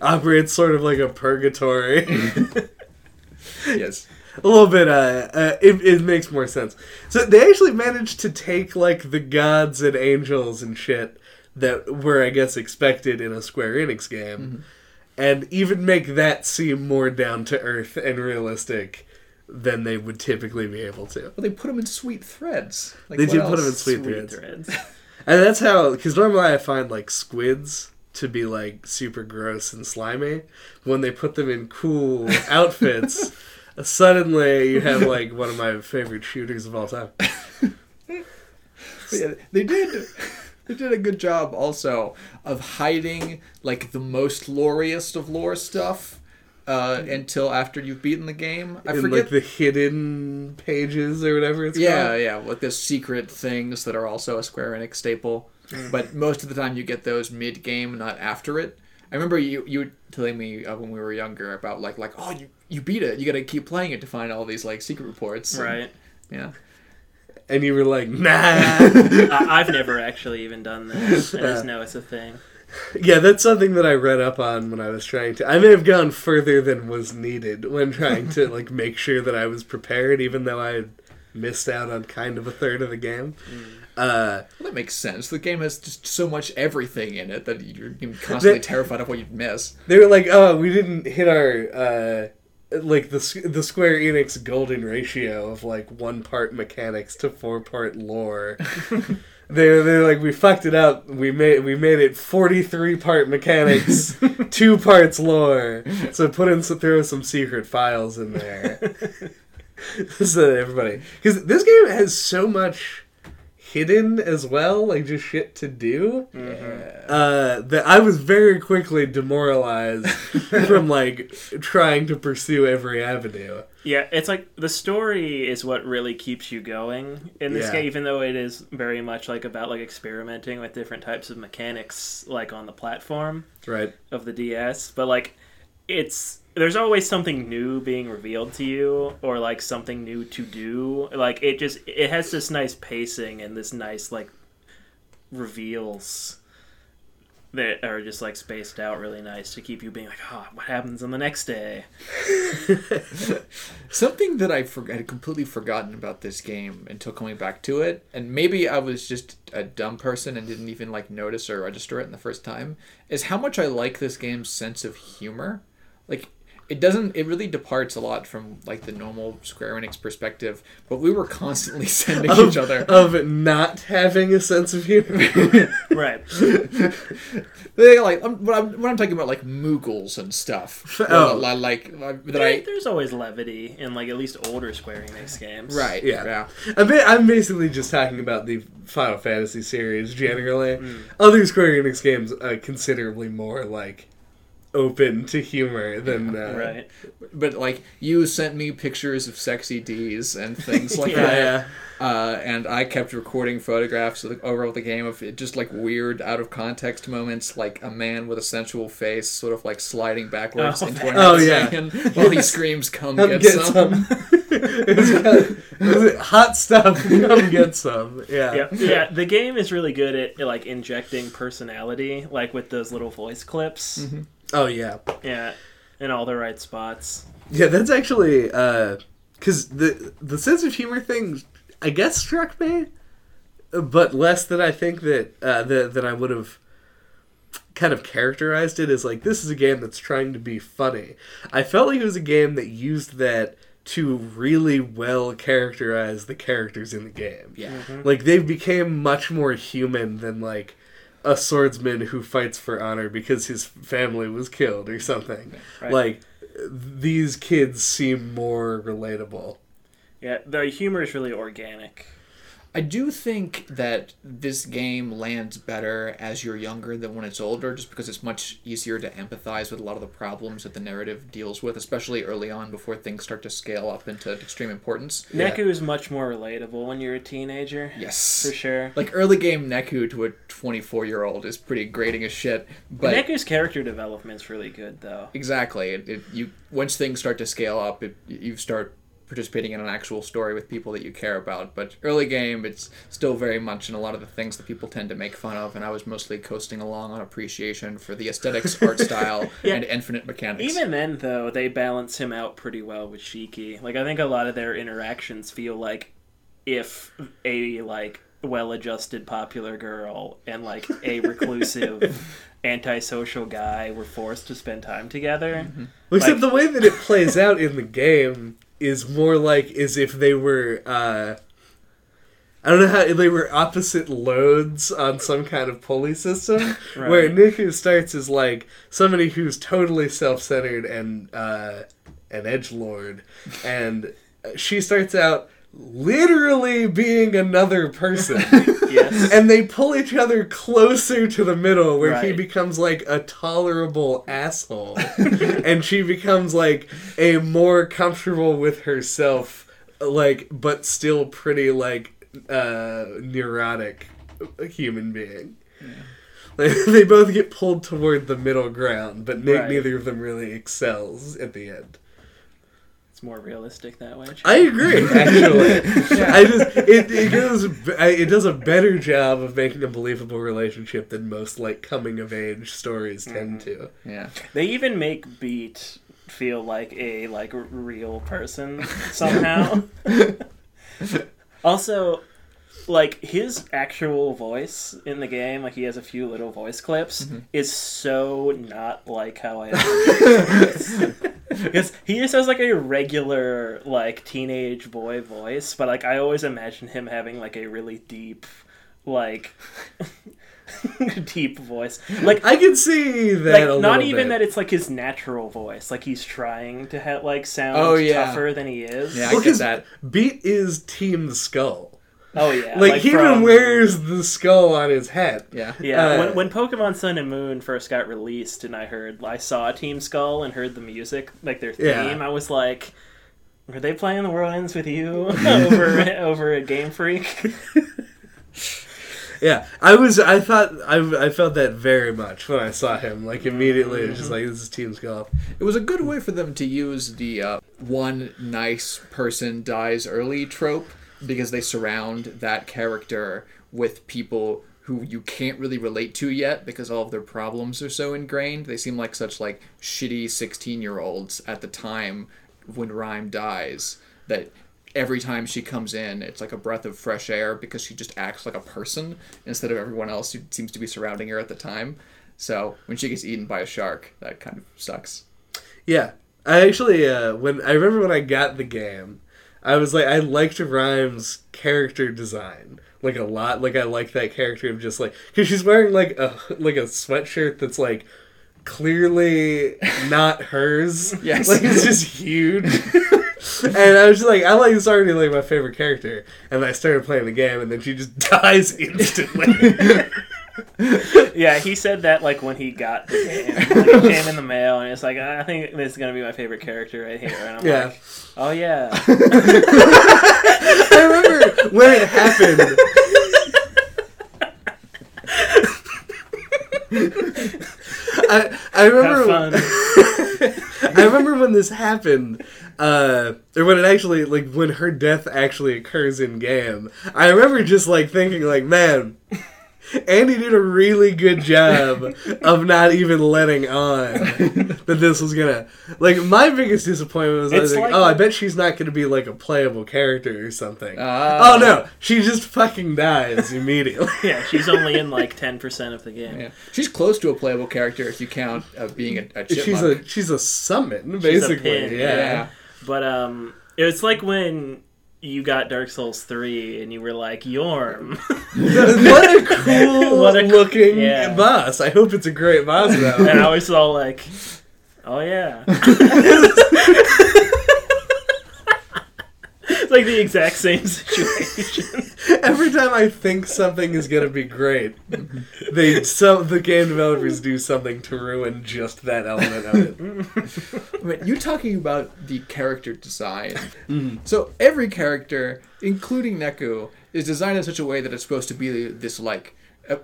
Operates sort of like a purgatory. yes. a little bit uh, uh it, it makes more sense so they actually managed to take like the gods and angels and shit that were i guess expected in a square enix game and even make that seem more down to earth and realistic than they would typically be able to Well, they put them in sweet threads. Like, They do put else? 'em in sweet Sweet threads. threads. and that's how because normally i find like squids to be like super gross and slimy when they put them in cool outfits suddenly you have like one of my favorite shooters of all time yeah, they did. They did a good job also of hiding like the most loriest of lore stuff uh, until after you've beaten the game. I in forget. like the hidden pages or whatever it's yeah, called. yeah, like the secret things that are also a Square Enix staple. but most of the time, you get those mid game, not after it. I remember you you were telling me uh, when we were younger about like like oh you you beat it you got to keep playing it to find all these like secret reports And, Right. yeah And you were like, nah. I, I've never actually even done that. I just know it's a thing. Yeah, that's something that I read up on when I was trying to. I may have gone further than was needed when trying to like make sure that I was prepared, even though I had missed out on kind of a third of the game. Uh, well, that makes sense the game has just so much everything in it that you're you're constantly terrified of what you'd miss they were like, "Oh, we didn't hit our uh, like the the Square Enix golden ratio of like one part mechanics to four part lore." they're they're like, "We fucked it up. We made we made it forty three part mechanics, two parts lore. So put in some throw some secret files in there." so everybody, because this game has so much hidden as well, like just shit to do uh, that I was very quickly demoralized from like trying to pursue every avenue. Yeah, it's like the story is what really keeps you going in this Yeah. game, even though it is very much like about like experimenting with different types of mechanics, like on the platform Right. of the DS. But like, it's there's always something new being revealed to you, or like something new to do. Like it just it has this nice pacing and this nice like reveals that are just like spaced out really nice to keep you being like, oh, what happens on the next day? Something that I for- had completely forgotten about this game until coming back to it, and maybe I was just a dumb person and didn't even like notice or register it in the first time, is how much I like this game's sense of humor. Like it doesn't it really departs a lot from like the normal Square Enix perspective, but we were constantly sending Of, each other of not having a sense of humor. Right. they like I'm, when, I'm, when I'm talking about like Moogles and stuff. Oh. Well, like like, that There- I there's always levity in like at least older Square Enix games. right Yeah. yeah. I mean, I'm basically just talking about the Final Fantasy series generally. Other Square Enix games uh, considerably more like open to humor than uh, Right. But like you sent me pictures of sexy D's and things like Yeah. that. Yeah. Uh, and I kept recording photographs of the, over the game of it, just like weird out of context moments, like a man with a sensual face, sort of like sliding backwards Oh, into an Oh, yeah. while he screams, "Come, Come get, get some." some. It's got- was hot stuff. Come get some. Yeah. yeah, yeah. The game is really good at like injecting personality, like with those little voice clips. Oh yeah. Yeah, in all the right spots. Yeah, that's actually because the the sense of humor thing, I guess, struck me, but less than I think that uh, that that I would have kind of characterized it as like this is a game that's trying to be funny. I felt like it was a game that used that to really well characterize the characters in the game. Yeah. Like they've became much more human than like a swordsman who fights for honor because his family was killed or something. Right. Like these kids seem more relatable. Yeah, the humor is really organic. I do think that this game lands better as you're younger than when it's older, just because it's much easier to empathize with a lot of the problems that the narrative deals with, especially early on before things start to scale up into extreme importance. Yeah. Neku is much more relatable when you're a teenager. Yes. For sure. Like early game Neku to a 24 year old is pretty grating as shit, but Neku's character development's really good though. exactly, it, it, you once things start to scale up, it, you start participating in an actual story with people that you care about. But early game, it's still very much in a lot of the things that people tend to make fun of, and I was mostly coasting along on appreciation for the aesthetics, art style, Yeah. and infinite mechanics. Even then though, they balance him out pretty well with Shiki. Like I think a lot of their interactions feel like if a like well-adjusted popular girl and like a reclusive antisocial guy were forced to spend time together. Mm-hmm. Except Like- the way that it plays out in the game is more like as if they were uh I don't know how they were opposite loads on some kind of pulley system, Right. where Neku starts as like somebody who's totally self-centered and uh, an edge lord, and she starts out literally being another person. Yes. and they pull each other closer to the middle where he becomes like a tolerable asshole and she becomes like a more comfortable with herself like but still pretty like uh neurotic human being Like, they both get pulled toward the middle ground but Right. neither of them really excels at the end It's more realistic that way. I agree. Actually, I just it it goes it does a better job of making a believable relationship than most like coming of age stories tend mm-hmm. to. yeah. They even make Beat feel like a like real person somehow. also, like his actual voice in the game, like he has a few little voice clips, mm-hmm. is so not like how I imagine Because he just has like a regular like teenage boy voice, but like I always imagine him having like a really deep, like deep voice. Like I can see that. a like not even bit. that it's like his natural voice like he's trying to have like sound Oh, yeah. tougher than he is Yeah, I Well, get 'cause that. Beat is Team Skull. Oh yeah Like, he even wears the skull on his head. Yeah. yeah uh, when, when pokemon sun and moon first got released and i heard i saw team skull and heard the music like their theme Yeah. i was like are they playing the world ends with you over over at game freak Yeah, I was. I thought. I, I felt that very much when I saw him. Like immediately, it was just like this is Team Skull. It was a good way for them to use the uh, one nice person dies early trope because they surround that character with people who you can't really relate to yet because all of their problems are so ingrained. They seem like such like shitty 16 year olds at the time when Rhyme dies that every time she comes in it's like a breath of fresh air because she just acts like a person instead of everyone else who seems to be surrounding her at the time. So when she gets eaten by a shark, that kind of sucks. Yeah, I actually uh, when I remember when I got the game, I was like I liked Rhyme's character design like a lot. Like I like that character of just like because she's wearing like a like a sweatshirt that's like clearly not hers. Yes. like it's just huge. and I was just like, I like this already like my favorite character. And I started playing the game, and then she just dies instantly. Yeah he said that like when he got the game like, it came in the mail and it's like i think this is gonna be my favorite character right here and i'm Yeah. like oh yeah I remember when it happened. I I remember have fun I remember when this happened, uh, or when it actually, like, when her death actually occurs in game. I remember just, like, thinking, like, man, Andy did a really good job of not even letting on that this was gonna. Like, my biggest disappointment was I was like, like- oh, I bet she's not gonna be, like, a playable character or something. Ah. oh, no, she just fucking dies immediately. Yeah, she's only in like ten percent of the game. Yeah. She's close to a playable character if you count uh, being a, a chipmunk. she's a she's a summon, a basically. pin, yeah. yeah. But um, it's like when you got Dark Souls three and you were like Yhorm. what a cool What a- looking yeah. boss. I hope it's a great boss though. and I was all like, "Oh yeah." it's like the exact same situation. Every time I think something is gonna be great, they some the game developers do something to ruin just that element of it. I mean, you talking about the character design. Mm. So every character, including Neku, is designed in such a way that it's supposed to be this like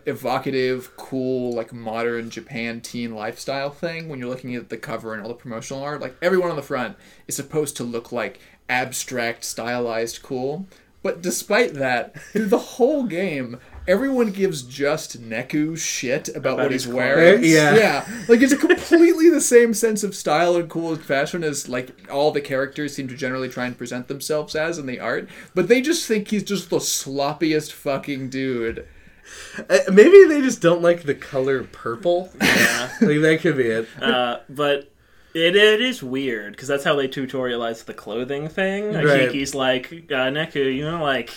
evocative, cool, like modern Japan teen lifestyle thing. When you're looking at the cover and all the promotional art, like everyone on the front is supposed to look like abstract, stylized, cool. But despite that, through the whole game, everyone gives just Neku shit about, About what his he's clothes. wearing. Yeah. yeah, like it's a completely the same sense of style and cool and fashion as like all the characters seem to generally try and present themselves as in the art. But they just think he's just the sloppiest fucking dude. Uh, Maybe they just don't like the color purple. yeah. Like that could be it. Uh, but it, it is weird because that's how they tutorialize the clothing thing. Right. Shiki's like, uh, Neku, you know, like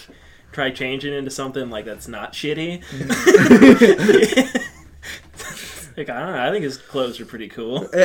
try changing into something like that's not shitty. like I don't know. I think his clothes are pretty cool.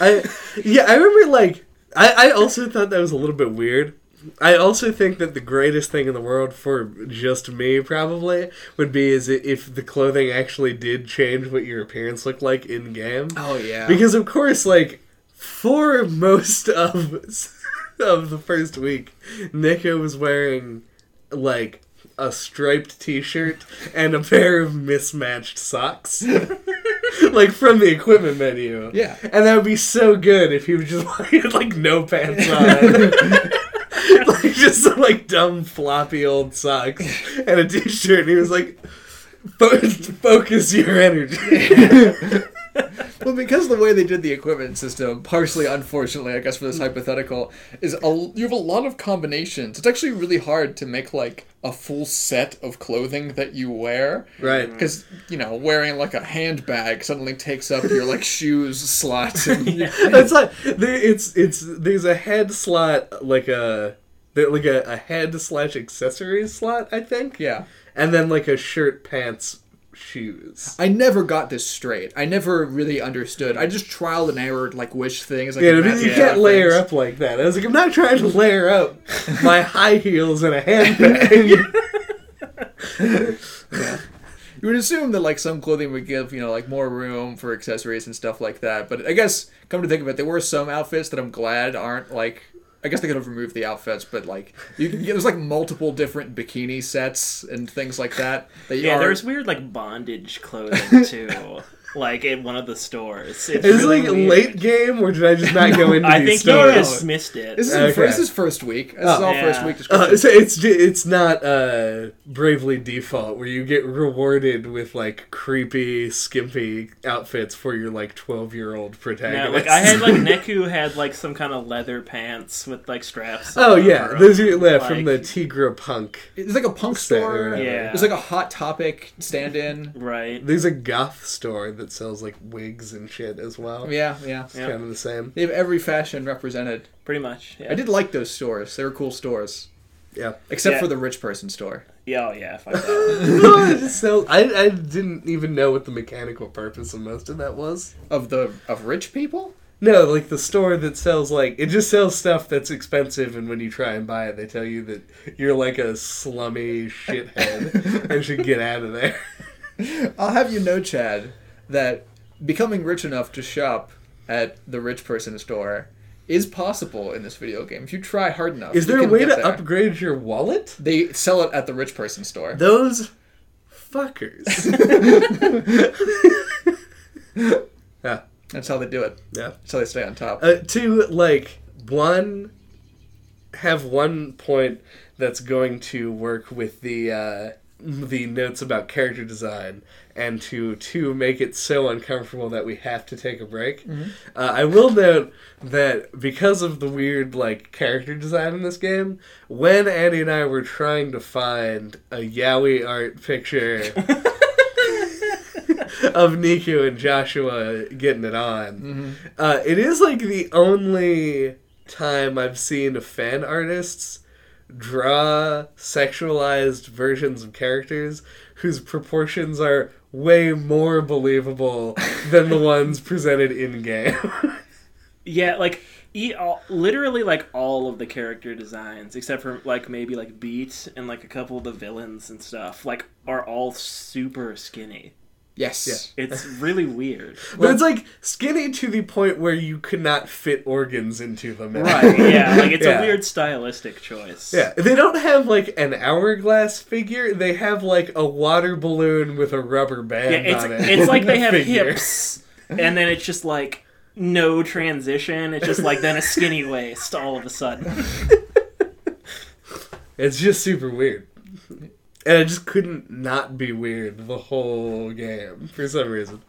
I yeah, I remember like I, I also thought that was a little bit weird. I also think that the greatest thing in the world for just me probably would be is if the clothing actually did change what your appearance looked like in game. Oh yeah. Because of course, like for most of of the first week, Neku was wearing like a striped T-shirt and a pair of mismatched socks, like from the equipment menu. Yeah. and that would be so good if he was just wearing like no pants on. just some like dumb floppy old socks and a t-shirt and he was like focus your energy well, because the way they did the equipment system, partially unfortunately, I guess for this hypothetical, is a, you have a lot of combinations. It's actually really hard to make like a full set of clothing that you wear. right Because you know, wearing like a handbag suddenly takes up your like shoes slots. And, it's like there, it's it's there's a head slot like a there, like a, a head slash accessories slot I think yeah. and then like a shirt pants shoes I never got this straight. I never really understood. I just trial and error like wish things. I yeah, but you can't layer things. up like that. I was like, I'm not trying to layer up my high heels and a handbag. You would assume that like some clothing would give you know like more room for accessories and stuff like that. But I guess come to think of it, there were some outfits that I'm glad aren't like. I guess they could have removed the outfits, but like you can there's like multiple different bikini sets and things like that. that Yeah, are- there's weird like bondage clothing too. like in one of the stores. It's Is it really like weird. late game, or did I just not go into I think you stores? just missed it. This is Okay. this is first week. This is Oh. all first week description. Uh, so it's it's not uh, Bravely Default where you get rewarded with like creepy, skimpy outfits for your like twelve year old No, protagonist. like I had like Neku had like some kind of leather pants with like straps. oh yeah, for those are them. yeah, from the Like- Tigre Punk. It's like a punk store. whatever. Yeah. There's like a hot topic stand-in. right. There's a goth store that sells like wigs and shit as well. Yeah, yeah. It's Yeah. kind of the same. They have every fashion represented. Pretty much. Yeah. I did like those stores. They were cool stores. Yeah. Except Yeah. for the rich person store. Yeah, oh yeah, fuck that. It just sells- I, I didn't even know what the mechanical purpose of most of that was. Of the of rich people? No, like the store that sells like it just sells stuff that's expensive, and when you try and buy it, they tell you that you're like a slummy shithead and should get out of there. I'll have you know, Chad, that becoming rich enough to shop at the rich person store is possible in this video game. If you try hard enough. Is there a way to there. upgrade your wallet? They sell it at the rich person store. Those fuckers. yeah. That's That's how they do it. Yeah. That's how they stay on top. Uh, to like one have one point that's going to work with the uh, the notes about character design, and to to make it so uncomfortable that we have to take a break. Uh, I will note that because of the weird like character design in this game, when Andy and I were trying to find a yaoi art picture. of Neku and Joshua getting it on. Uh, it is like the only time I've seen fan artists draw sexualized versions of characters whose proportions are way more believable than the ones presented in game. Yeah, like e- all, literally like all of the character designs, except for like maybe like Beat and like a couple of the villains and stuff, like are all super skinny. Yes. It's really weird. but it's like skinny to the point where you could not fit organs into them. Right? Yeah, like it's Yeah. a weird stylistic choice. Yeah, they don't have like an hourglass figure. They have like a water balloon with a rubber band Yeah, it's on it. it's like they have Figure. hips, and then it's just like no transition. It's just like then a skinny waist all of a sudden. It's just super weird. And it just couldn't not be weird the whole game for some reason.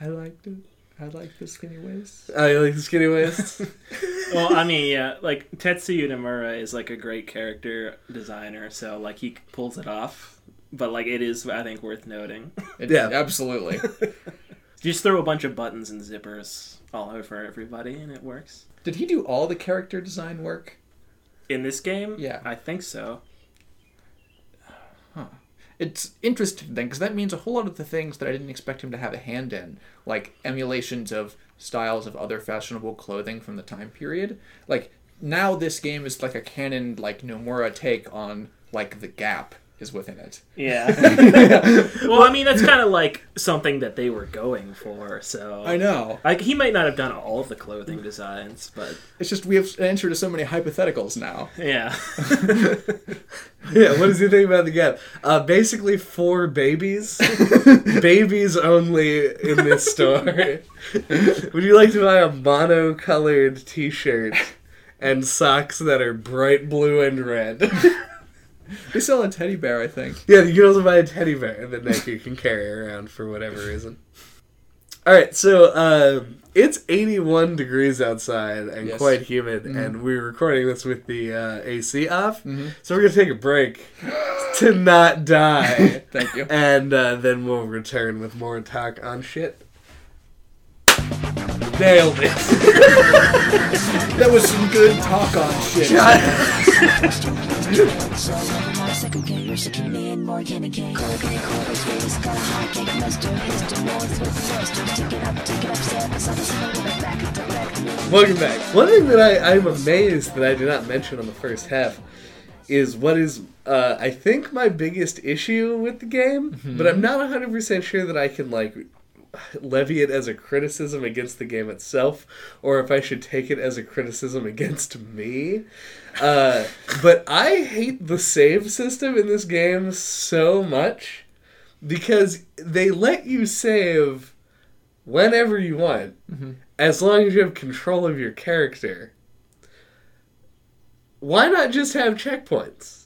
I liked it. I like the skinny waist. I like the skinny waist. well, I mean, yeah, like Tetsuya Nomura is like a great character designer, so like he pulls it off. But like it is, I think, worth noting. It- Yeah. absolutely. Just throw a bunch of buttons and zippers all over everybody, and it works. Did he do all the character design work? In this game, Yeah. I think so. It's interesting then, because that means a whole lot of the things that I didn't expect him to have a hand in, like emulations of styles of other fashionable clothing from the time period. Like now, this game is like a canon, like Nomura take on like the Gap is within it. Yeah. well, I mean, that's kind of like something that they were going for. So I know. Like he might not have done all of the clothing designs, but It's just we have an answer to so many hypotheticals now. yeah. yeah, what does he think about the gap? Uh, basically, four babies. babies only in this store. Would you like to buy a mono-colored T-shirt and socks that are bright blue and red? They sell a teddy bear, I think. Yeah, you can also buy a teddy bear that Nike can carry around for whatever reason. All right, so uh, it's 81 degrees outside and Yes. quite humid, and we're recording this with the uh, AC off. So we're gonna take a break to not die, Thank you. and uh, then we'll return with more talk on shit. Nailed it. That was some good talk on shit. Welcome back. One thing that I, I'm amazed that I did not mention on the first half is what is, uh, I think, my biggest issue with the game, but I'm not 100% sure that I can, like, levy it as a criticism against the game itself, or if I should take it as a criticism against me. Uh, but I hate the save system in this game so much because they let you save whenever you want, as long as you have control of your character. Why not just have checkpoints?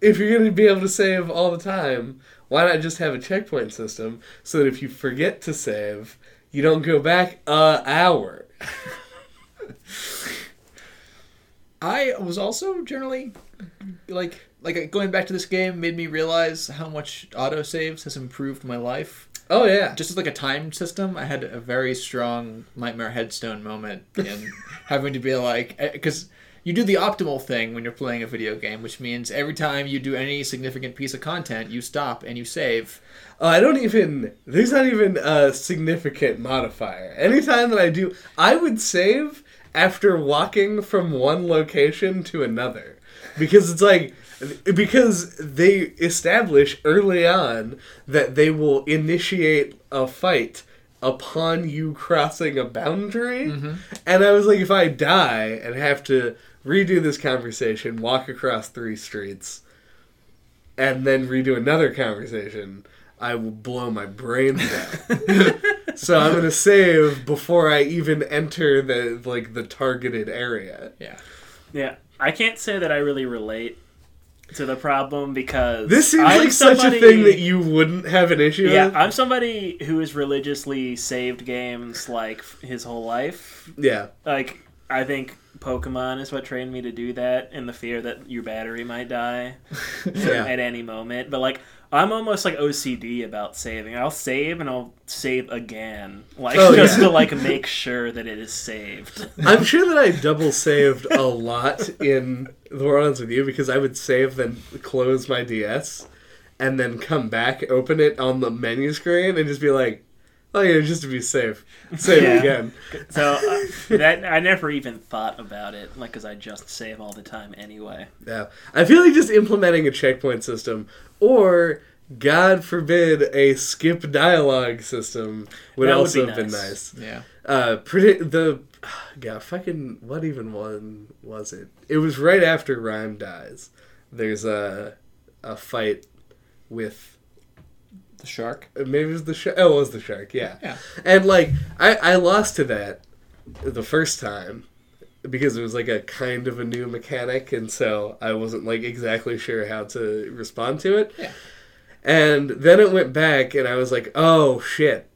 If you're going to be able to save all the time, why not just have a checkpoint system so that if you forget to save, you don't go back a hour? I was also generally like like going back to this game made me realize how much auto saves has improved my life. Oh yeah, Just as like a time system, I had a very strong Nightmare Headstone moment in having to be like eh, because you do the optimal thing when you're playing a video game, which means every time you do any significant piece of content, you stop and you save. Uh, I don't even. There's not even a significant modifier. Anytime that I do, I would save after walking from one location to another, because it's like because they establish early on that they will initiate a fight upon you crossing a boundary, and I was like, if I die and have to redo this conversation, walk across three streets and then redo another conversation, I will blow my brains out. so I'm gonna save before I even enter the like the targeted area. Yeah. Yeah, I can't say that I really relate to the problem because This seems I'm like such a thing that you wouldn't have an issue Yeah, with. I'm somebody who has religiously saved games like his whole life. yeah. Like I think Pokemon is what trained me to do that, and the fear that your battery might die Yeah. at any moment. But like I'm almost like OCD about saving. I'll save and I'll save again, like Oh, just yeah. to like make sure that it is saved. I'm sure that I double saved a lot in the World Ends with You because I would save then close my DS and then come back, open it on the menu screen, and just be like, "Oh yeah, just to be safe, save Yeah. it again." So uh, that I never even thought about it, like because I just save all the time anyway. Yeah, I feel like just implementing a checkpoint system, or God forbid, a skip dialogue system would That would also be have been nice. nice. Yeah. Uh, pretty the, God, fucking what even one was it? It was right after Rhyme dies. There's a a fight with The shark. Uh, maybe it was the shark. Oh, it was the shark. Yeah. Yeah. And like I I lost to that the first time because it was like a kind of a new mechanic and so I wasn't like exactly sure how to respond to it. Yeah. And then it went back and I was like, "Oh shit.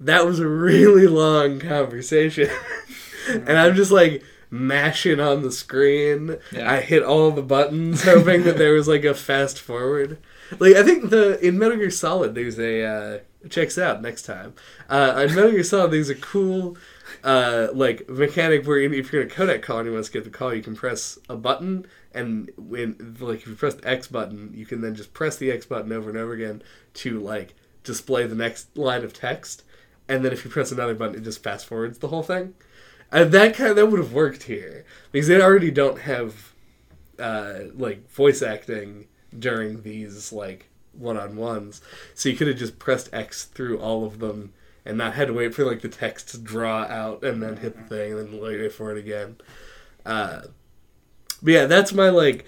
That was a really long conversation." and I'm just like mashing on the screen. Yeah. I hit all the buttons hoping that there was like a fast forward. Like I think the in Metal Gear Solid there's a uh checks out next time. Uh in Metal Gear Solid there's a cool uh like mechanic where if you're in a codec call and you want to skip the call you can press a button and when like if you press the X button you can then just press the X button over and over again to like display the next line of text and then if you press another button it just fast forwards the whole thing. And that kind of, that would have worked here because they already don't have uh, like voice acting during these like one on ones, so you could have just pressed X through all of them and not had to wait for like the text to draw out and then hit the thing and then wait for it again. Uh, but yeah, that's my like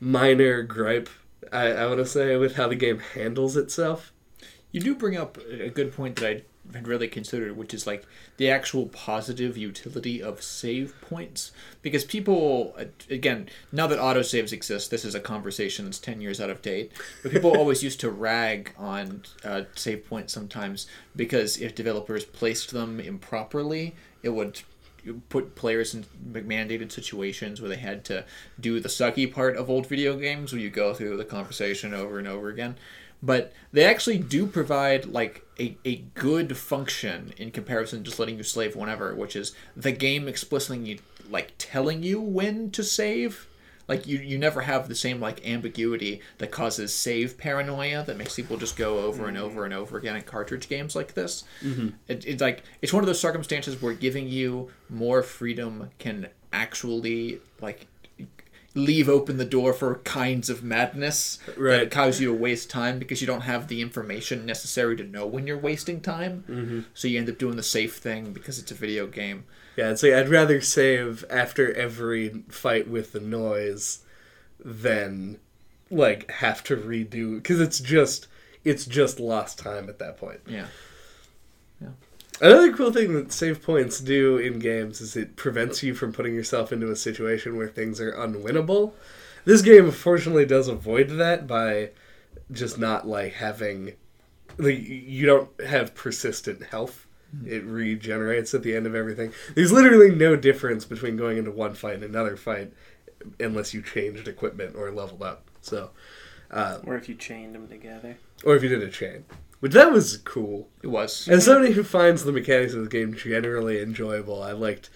minor gripe. I, I want to say with how the game handles itself. You do bring up a good point that I had really considered, which is like the actual positive utility of save points. Because people, again, now that autosaves exist, this is a conversation that's 10 years out of date. But people always used to rag on uh, save points sometimes because if developers placed them improperly, it would put players in mandated situations where they had to do the sucky part of old video games where you go through the conversation over and over again but they actually do provide like a, a good function in comparison to just letting you slave whenever which is the game explicitly like telling you when to save. Like you, you never have the same like ambiguity that causes save paranoia that makes people just go over and over and over again in cartridge games like this. Mm-hmm. It, it's like it's one of those circumstances where giving you more freedom can actually like leave open the door for kinds of madness Right. that cause you to waste time because you don't have the information necessary to know when you're wasting time. Mm-hmm. So you end up doing the safe thing because it's a video game. Yeah, it's like I'd rather save after every fight with the noise than like have to redo because it's just it's just lost time at that point. Yeah. Another cool thing that save points do in games is it prevents you from putting yourself into a situation where things are unwinnable. This game fortunately does avoid that by just not like having like you don't have persistent health. Hmm. It regenerates at the end of everything. There's literally no difference between going into one fight and another fight unless you changed equipment or leveled up. So, Uh, or if you chained them together. or if you did a chain, which that was cool. It was. As somebody who finds the mechanics of the game generally enjoyable, I liked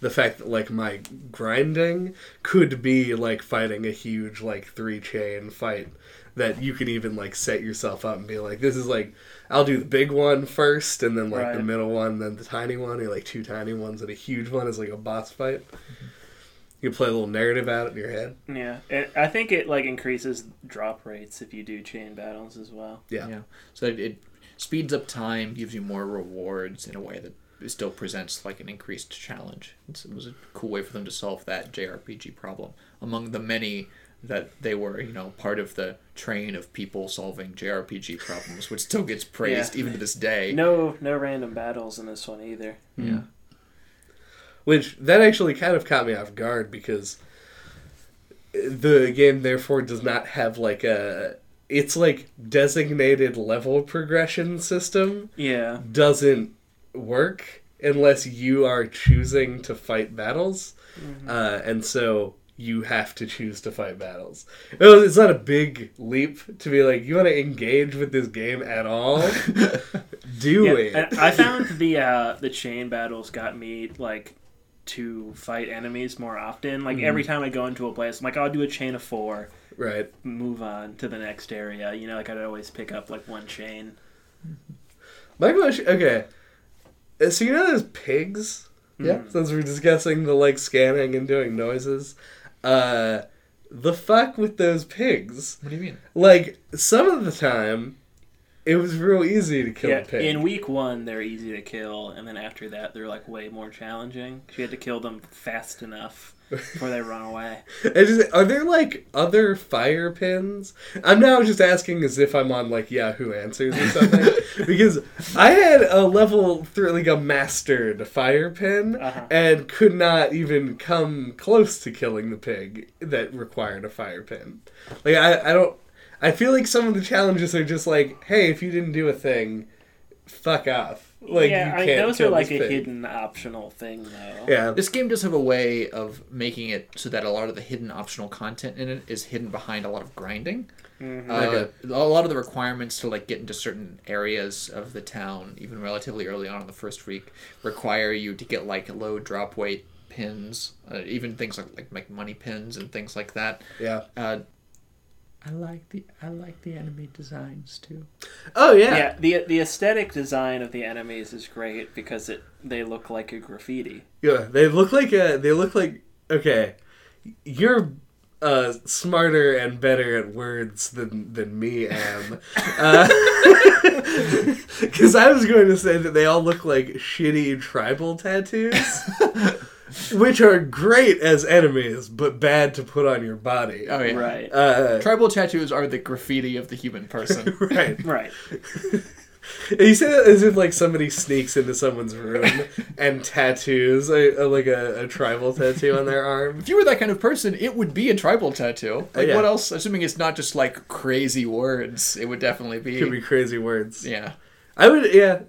the fact that like my grinding could be like fighting a huge like three chain fight that you can even like set yourself up and be like this is like I'll do the big one first and then like the middle one then the tiny one or like two tiny ones and a huge one is like a boss fight. Mm-hmm. You can play a little narrative out in your head. Yeah, it, I think it like increases drop rates if you do chain battles as well. Yeah. Yeah. So it, it speeds up time, gives you more rewards in a way that it still presents like an increased challenge. It's, it was a cool way for them to solve that JRPG problem among the many that they were, you know, part of the train of people solving JRPG problems, which still gets praised even to this day. No, no random battles in this one either. Yeah. Which that actually kind of caught me off guard because the game therefore does not have like a it's like designated level progression system Yeah. doesn't work unless you are choosing to fight battles. Uh, and so you have to choose to fight battles. It's not a big leap to be like, you want to engage with this game at all? Do Yeah, it. I found the uh, the chain battles got me like to fight enemies more often. Like every time I go into a place, I'm like, I'll do a chain of four, right. move on to the next area. You know, like I'd always pick up like one chain. My question, okay. Uh, So you know those pigs? Yeah. Since we're discussing the like scanning and doing noises, uh, the fuck with those pigs. What do you mean? Like some of the time, it was real easy to kill yeah, a pig. in week one they're easy to kill, and then after that they're like way more challenging. You had to kill them fast enough before they run away. Just, are there like other fire pins? I'm now just asking as if I'm on like Yahoo Answers or something because I had a level through like a mastered fire pin Uh-huh. and could not even come close to killing the pig that required a fire pin. Like I, I don't. I feel like some of the challenges are just like, hey, if you didn't do a thing, fuck off. Like yeah, you I, can't those are like a pig. hidden optional thing though. Yeah. This game does have a way of making it so that a lot of the hidden optional content in it is hidden behind a lot of grinding. Mhm. Uh, Okay. A lot of the requirements to like get into certain areas of the town, even relatively early on in the first week, require you to get like low drop weight pins, uh, even things like, like like money pins and things like that. Yeah. Uh, I like the I like the enemy designs too. Oh yeah. Yeah, the the aesthetic design of the enemies is great because it they look like a graffiti. Yeah, they look like a. They look like okay. You're uh, smarter and better at words than than me am. Because I was going to say that they all look like shitty tribal tattoos, which are great as enemies, but bad to put on your body. Oh yeah, Right. Uh, Tribal tattoos are the graffiti of the human person. right. Right. You say that as if like somebody sneaks into someone's room and tattoos a, a, like a, a tribal tattoo on their arm. if you were that kind of person, it would be a tribal tattoo. Like yeah. what else? Assuming it's not just like crazy words, it would definitely be. Could be crazy words. Yeah. I would, yeah.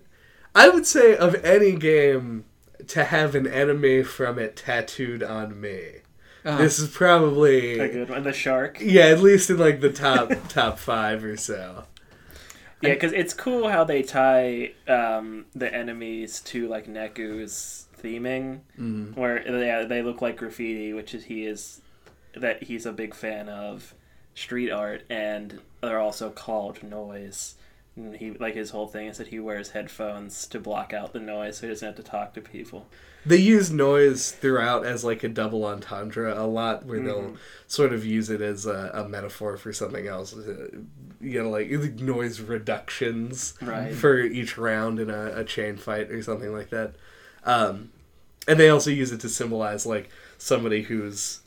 I would say of any game to have an enemy from it tattooed on me. Uh-huh. This is probably A good one. The shark. yeah, at least in like the top top five or so. Yeah, because it's cool how they tie um, the enemies to like Neku's theming, where they they look like graffiti, which is he is that he's a big fan of street art, and they're also called noise. And he like his whole thing is that he wears headphones to block out the noise, so he doesn't have to talk to people. They use noise throughout as like a double entendre a lot, where they'll sort of use it as a, a metaphor for something else. Uh, You know, like noise reductions Right. for each round in a, a chain fight or something like that. Um, and they also use it to symbolize like somebody whose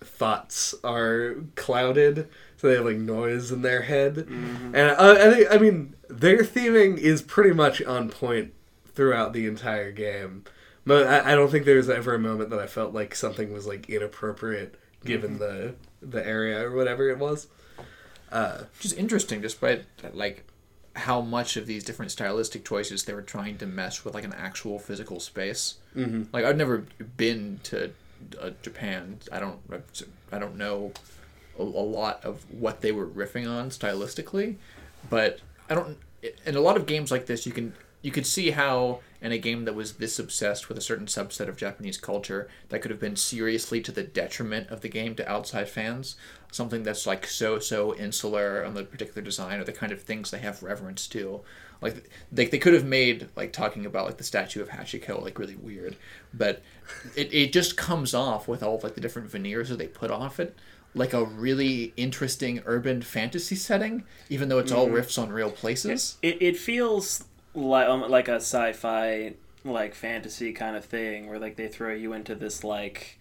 thoughts are clouded, so they have like noise in their head. And I, I think, I mean, their theming is pretty much on point throughout the entire game. But I, don't think there was ever a moment that I felt like something was like inappropriate given the the area or whatever it was. Uh, Which is interesting, despite like how much of these different stylistic choices they were trying to mesh with like an actual physical space. Mm-hmm. Like I've never been to uh, Japan. I don't. I don't know a, a lot of what they were riffing on stylistically, but I don't. In a lot of games like this, you can you could see how in a game that was this obsessed with a certain subset of Japanese culture that could have been seriously to the detriment of the game to outside fans. Something that's like so so insular on the particular design or the kind of things they have reverence to. Like they, they could have made like talking about like the statue of Hachiko like really weird, but it, it just comes off with all of like the different veneers that they put off it like a really interesting urban fantasy setting, even though it's all riffs on real places. It it feels like um, like a sci-fi like fantasy kind of thing where like they throw you into this like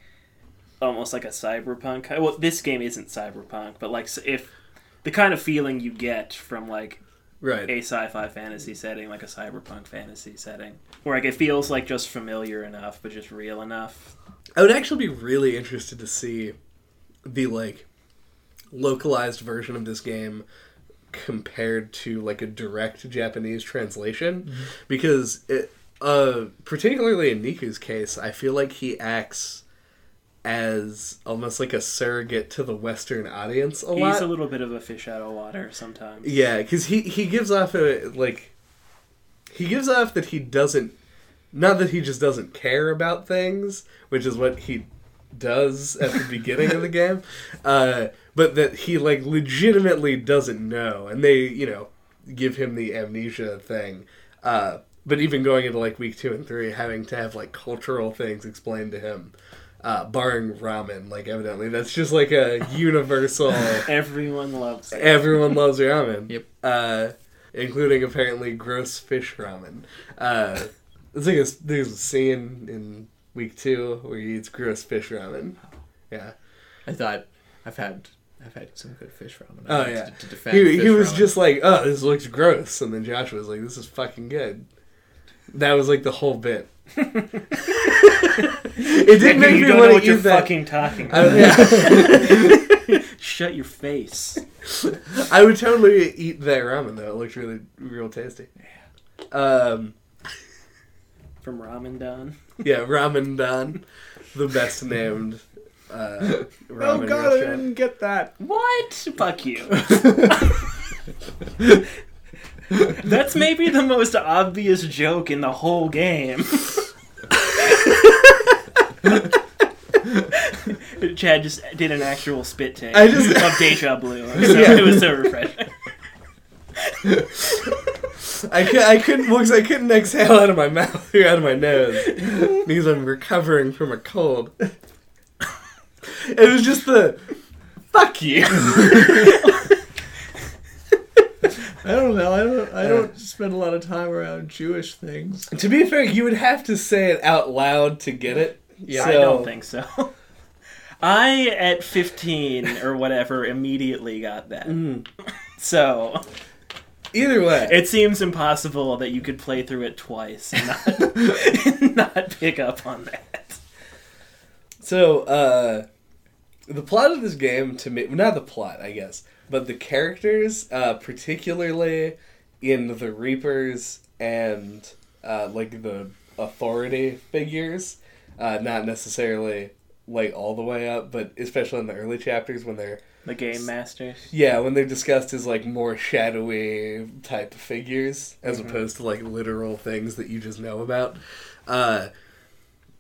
almost like a cyberpunk. Well, this game isn't cyberpunk, but like if the kind of feeling you get from like Right. a sci-fi fantasy setting, like a cyberpunk fantasy setting, where like it feels like just familiar enough, but just real enough. I would actually be really interested to see the like localized version of this game compared to like a direct Japanese translation because it uh particularly in Neku's case I feel like he acts as almost like a surrogate to the western audience a He's lot. He's a little bit of a fish out of water sometimes. Yeah, because he he gives off a like he gives off that he doesn't not that he just doesn't care about things, which is what he does at the beginning of the game, uh, but that he like legitimately doesn't know, and they you know give him the amnesia thing. Uh, but even going into like week two and three, having to have like cultural things explained to him. Uh, barring ramen, like evidently that's just like a universal Everyone loves it. Everyone loves ramen. Yep. Uh, including apparently gross fish ramen. Uh, it's like a, there's a scene in week two where he eats gross fish ramen. Yeah. I thought I've had I've had some good fish ramen. Oh To- yeah. To, defend He, he was ramen. just like, oh, this looks gross, and then Josh was like, this is fucking good. That was like the whole bit. it didn't make you me don't know want what to you're eat that. fucking talking I, about. yeah. Shut your face. I would totally eat that ramen though. It looked really real tasty. Um, From Ramen Don. yeah, Ramen Don, the best named uh, ramen Oh god, I didn't get that. What? Fuck you. That's maybe the most obvious joke in the whole game. Chad just did an actual spit take I just- of deja blue. So Yeah. It was so refreshing. I, could, I couldn't because I couldn't exhale out of my mouth or out of my nose because I'm recovering from a cold. It was just the fuck you. I don't know. I don't. I don't spend a lot of time around Jewish things. to be fair, you would have to say it out loud to get it. Yeah, So- I don't think so. I, at 15 or whatever, immediately got that. Mm. So, Either way, it seems impossible that you could play through it twice and not, not pick up on that. So, uh, the plot of this game to me, not the plot, I guess, but the characters, uh, particularly in the Reapers and, uh, like the authority figures, uh, not necessarily like all the way up, but especially in the early chapters when they're, The Game Masters. yeah, when they're discussed as like more shadowy type figures as Mhm. opposed to like literal things that you just know about. Uh,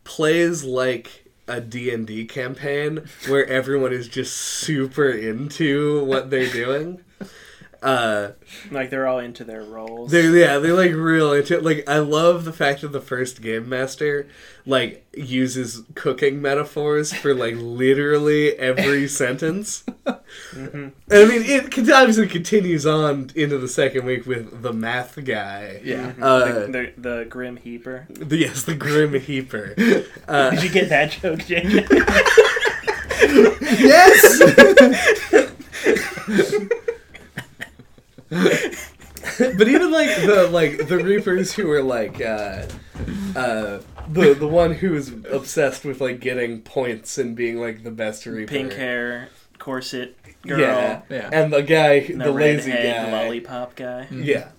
plays like a D&D campaign where everyone is just super into what they're doing. Uh, Like, they're all into their roles. they're yeah, they're like real into like I love the fact that the first game master like uses cooking metaphors for like literally every sentence. Mhm. And I mean, it con- obviously continues on into the second week with the math guy. Yeah. Mhm. Uh, the, the, the Grim Heaper. The, yes, the Grim Heaper. Uh, Did you get that joke, JJ? yes. but even like the like the Reapers who are like uh, uh, the the one who is obsessed with like getting points and being like the best Reaper. Pink hair, corset girl, Yeah. Yeah. And the guy, and the, the, lazy redhead guy. lollipop guy. Yeah.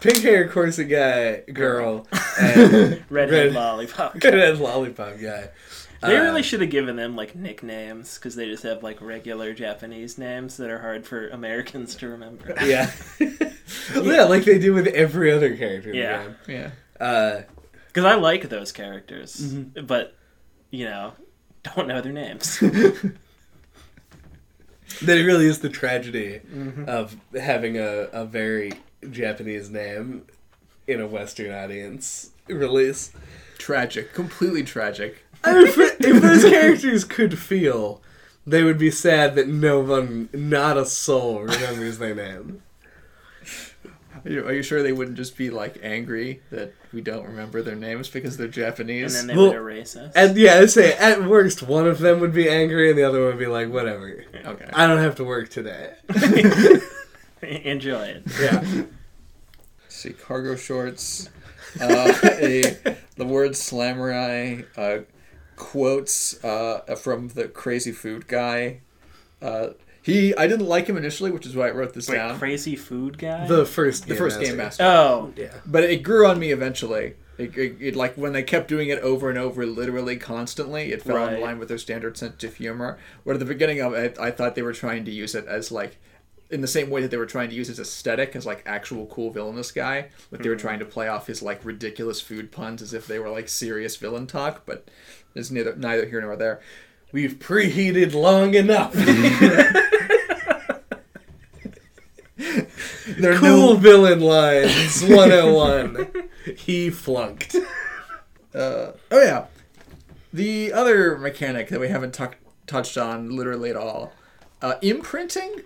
Pink hair corset guy, girl, and Redhead red, lollipop guy. redhead lollipop guy. They Uh, really should have given them like nicknames because they just have like regular Japanese names that are hard for Americans to remember. Yeah. yeah, like they do with every other character in Yeah. the game. Yeah. Uh, Because I like those characters, Mhm. but you know, don't know their names. that really is the tragedy Mhm. of having a, a very Japanese name in a Western audience release. Tragic. Completely tragic. I mean, if, if those characters could feel, they would be sad that no one, not a soul, remembers their name. Are you, are you sure they wouldn't just be like angry that we don't remember their names because they're Japanese? And Japanese? then they Well, would erase us. And yeah, I'd say at worst one of them would be angry and the other one would be like, whatever. okay. I don't have to work today. Enjoy it. Yeah. see cargo shorts. Uh, a, the word slamurai uh, quotes uh, from the crazy food guy. Uh, he I didn't like him initially, which is why I wrote this Wait, down. crazy food guy. The first the first game master. master, oh, Yeah. but it grew on me eventually. It, it, it- like when they kept doing it over and over, literally constantly, it fell in line with their standard sense of humor. Where at the beginning of it, I thought they were trying to use it as like in the same way that they were trying to use his aesthetic as like actual cool villainous guy, but they were trying to play off his like ridiculous food puns as if they were like serious villain talk. But it's neither neither here nor there. We've preheated long enough. There are cool no villain lines 101. he flunked. uh, oh yeah, the other mechanic that we haven't tuck touched on literally at all, uh, imprinting.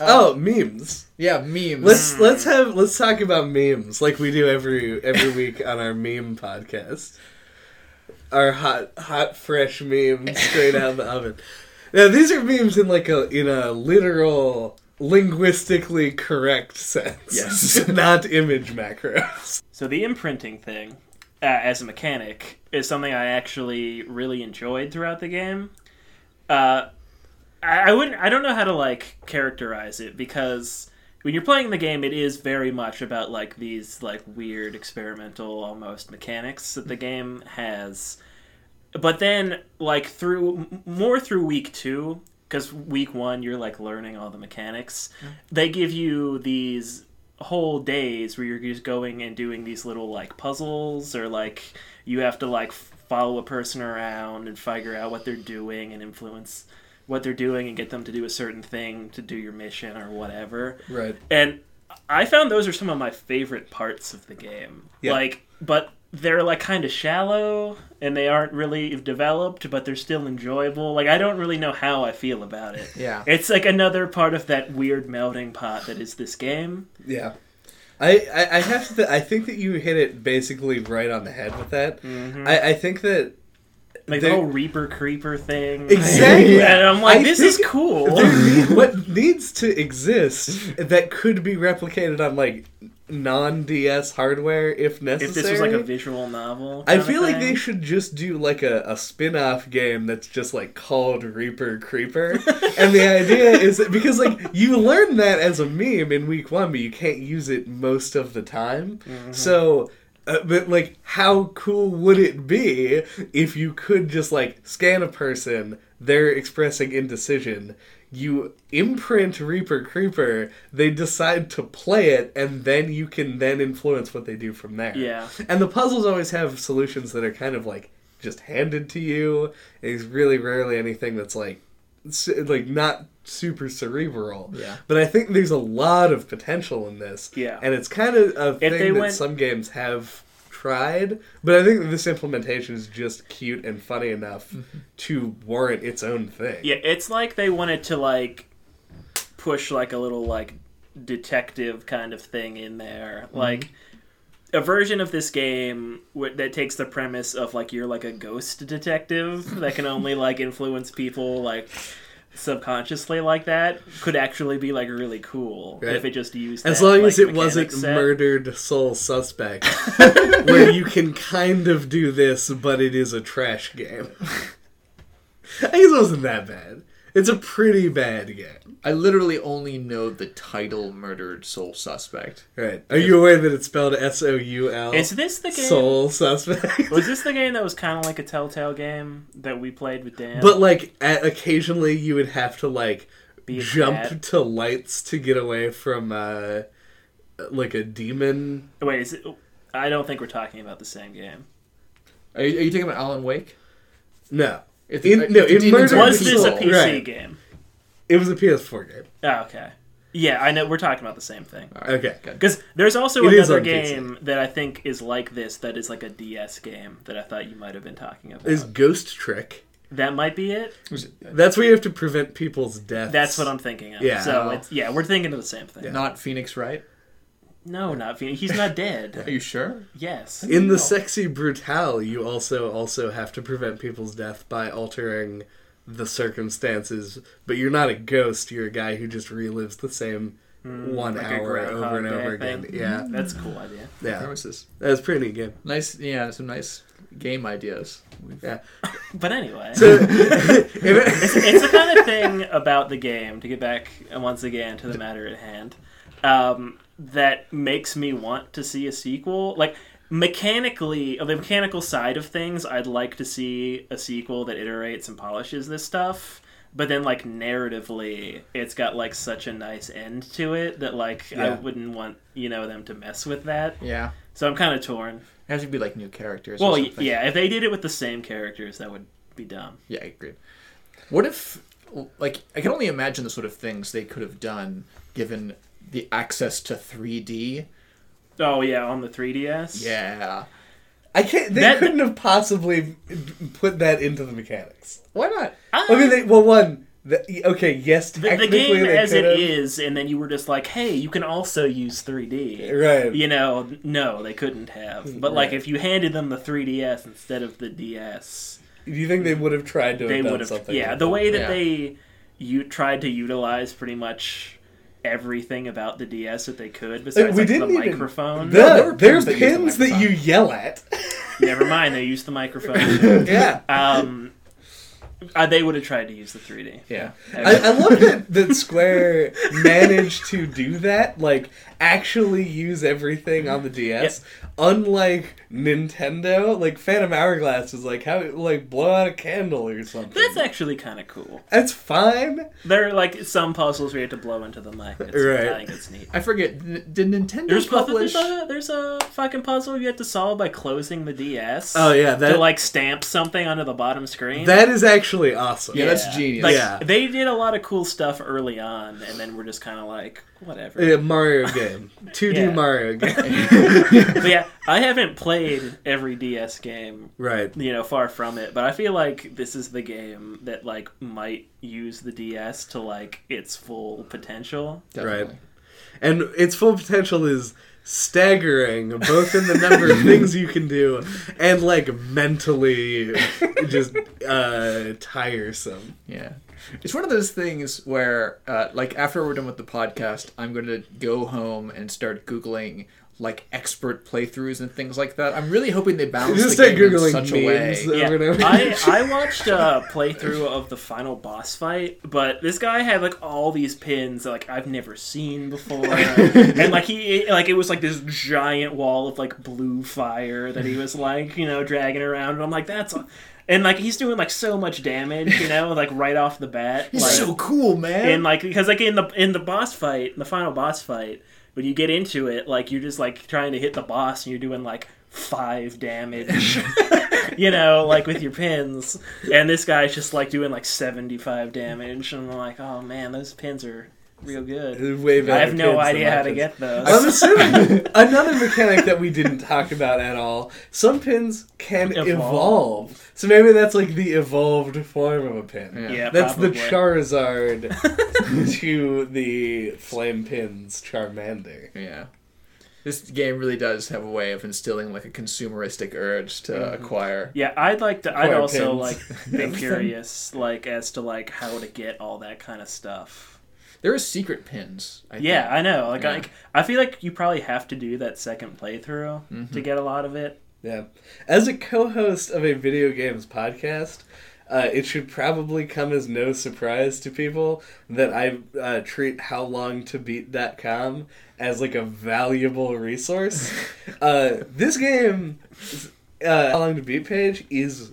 Oh, memes. Yeah, memes. Let's let's have let's talk about memes like we do every every week on our meme podcast. Our hot hot fresh memes straight out of the oven. Now these are memes in like a in a literal linguistically correct sense. Yes. not image macros. so the imprinting thing, uh, as a mechanic, is something I actually really enjoyed throughout the game. Uh, I, I wouldn't. I don't know how to like characterize it because when you're playing the game, it is very much about like these like weird experimental almost mechanics that the game has. But then, like through more through week two, because week one you're like learning all the mechanics. Mm-hmm. They give you these whole days where you're just going and doing these little like puzzles or like you have to like follow a person around and figure out what they're doing and influence what they're doing and get them to do a certain thing to do your mission or whatever. Right. And I found those are some of my favorite parts of the game. Yeah. Like, but they're like kind of shallow and they aren't really developed, but they're still enjoyable. Like, I don't really know how I feel about it. Yeah. It's like another part of that weird melting pot that is this game. Yeah. I, I, I have to. I think that you hit it basically right on the head with that. Mm-hmm. I, I think that Like the whole Reaper Creeper thing. Exactly. and I'm like, I this is cool. need- what needs to exist that could be replicated on like non DS hardware if necessary. if this was like a visual novel. I feel like they should just do like a, a spin-off game that's just like called Reaper Creeper. and the idea is that because like you learn that as a meme in week one, but you can't use it most of the time. Mm-hmm. So uh, but like how cool would it be if you could just like scan a person, they're expressing indecision, you imprint Reaper Creeper, they decide to play it, and then you can then influence what they do from there. Yeah. And the puzzles always have solutions that are kind of like just handed to you. It's really rarely anything that's like like not super cerebral. Yeah. But I think there's a lot of potential in this. Yeah. And it's kind of a If thing that went- some games have tried, but I think this implementation is just cute and funny enough mm-hmm. to warrant its own thing. Yeah, it's like they wanted to like push like a little like detective kind of thing in there, mm-hmm. like a version of this game that takes the premise of like you're like a ghost detective that can only like influence people like subconsciously like that could actually be like really cool Right. if it just used As that, long like, as it wasn't set. murdered soul suspect, where you can kind of do this, but it is a trash game. I guess it wasn't that bad. It's a pretty bad game. I literally only know the title "Murdered Soul Suspect." Right. Are you aware that it's spelled S O U L? Is this the game? Soul suspect. Was this the game that was kind of like a Telltale game that we played with Dan? But like, a occasionally you would have to like jump cat. to lights to get away from uh, like a demon. Wait, is it? I don't think we're talking about the same game. Are you, are you talking about Alan Wake? No, If In- if no, the in demons Murder Was Dark this a PC right. game? it was a PS4 game. Oh, okay. Yeah, I know. We're talking about the same thing. All right, Okay. good. Because there's also It is another on PC. game that I think is like this that is like a DS game that I thought you might have been talking about. Is Ghost Trick. that might be it. That's where you have to prevent people's deaths. That's what I'm thinking of. Yeah. So it's yeah, we're thinking of the same thing. Not Phoenix Wright. No, not Phoenix. He's not dead. Are you sure? yes. In the No. sexy brutale, you also also have to prevent people's death by altering the circumstances. But you're not a ghost. You're a guy who just relives the same one like hour over and over again. thing. Yeah, That's a cool idea. yeah, Premises. that's pretty neat game. Nice. Yeah, some nice game ideas. We've- Yeah. But anyway. So, it's, it- it's the kind of thing about the game to get back once again to the matter at hand um, that makes me want to see a sequel like mechanically of the mechanical side of things i'd like to see a sequel that iterates and polishes this stuff but then like narratively it's got like such a nice end to it that like i wouldn't want you know them to mess with that yeah. so i'm kind of torn It has to be like new characters. well or something. yeah if they did it with the same characters that would be dumb Yeah, I agree. What if, like, I can only imagine the sort of things they could have done given the access to 3D. oh yeah on the 3ds Yeah. I can't. They That- couldn't have possibly put that into the mechanics. Why not? I mean, they, well, one. The, okay, yes, the, the game they as it could've. is, and then you were just like, "Hey, you can also use 3D." Right. You know, no, they couldn't have. But like, if you handed them the 3DS instead of the DS, Do you think they would have tried to they would have. something? Yeah, like the way that Yeah. they you tried to utilize pretty much everything about the DS that they could, besides we like, the didn't even- microphone. The- there there's pins that use the that you yell at. Never mind, they used the microphone. yeah. um, uh, they would have tried to use the 3D. Yeah. I, I love that, that Square managed to do that, like actually use everything on the DS. Unlike Nintendo, like Phantom Hourglass is like how like blow out a candle or something. That's actually kind of cool. That's fine. There are like some puzzles where you have to blow into the mic. It's, Right. I think it's neat. I forget. Did Nintendo There's, publish? there's, a, there's a fucking puzzle you have to solve by closing the DS. Oh yeah, to like stamp something onto the bottom screen. that is actually awesome. Yeah, that's genius. Like Yeah. they did a lot of cool stuff early on, and then we're just kind of like whatever. Yeah, Mario game, 2D Yeah. Mario game. but yeah, I haven't played every DS game. right. You know, far from it, but I feel like this is the game that like might use the DS to like its full potential. Definitely. And its full potential is staggering, both in the number of things you can do and like mentally just uh, tiresome. Yeah. It's one of those things where, uh, like, after we're done with the podcast, I'm going to go home and start Googling, like, expert playthroughs and things like that. I'm really hoping they balance Just the start game in googling such a way. Yeah. I, I watched a playthrough of the final boss fight, but this guy had like all these pins that like I've never seen before, and like he like it was like this giant wall of like blue fire that he was like you know dragging around, and I'm like that's. And like he's doing like so much damage, you know, like right off the bat. He's like, so cool, man. and like because like in the in the boss fight, in the final boss fight, when you get into it, like you're just like trying to hit the boss and you're doing like five damage, you know, like with your pins. And this guy's just like doing like seventy five damage, and I'm like, oh man, those pins are real good. Way better I have no idea how to get those. I'm assuming another mechanic that we didn't talk about at all. Some pins can Evolve. evolve. So maybe that's like the evolved form of a pin. Yeah. yeah, That's probably. the Charizard to the Flame Pin's Charmander. yeah. This game really does have a way of instilling, like, a consumeristic urge to Mm-hmm. acquire. Yeah, I'd like to. I'd also pins. like be curious, like as to like how to get all that kind of stuff. There are secret pins. I Yeah, think. I know. Like, Yeah. like I feel like you probably have to do that second playthrough Mm-hmm. to get a lot of it. Yeah. As a co-host of a video games podcast, uh, it should probably come as no surprise to people that I uh, treat howlongtobeat.com as like a valuable resource. uh, this game, uh, How Long to Beat page is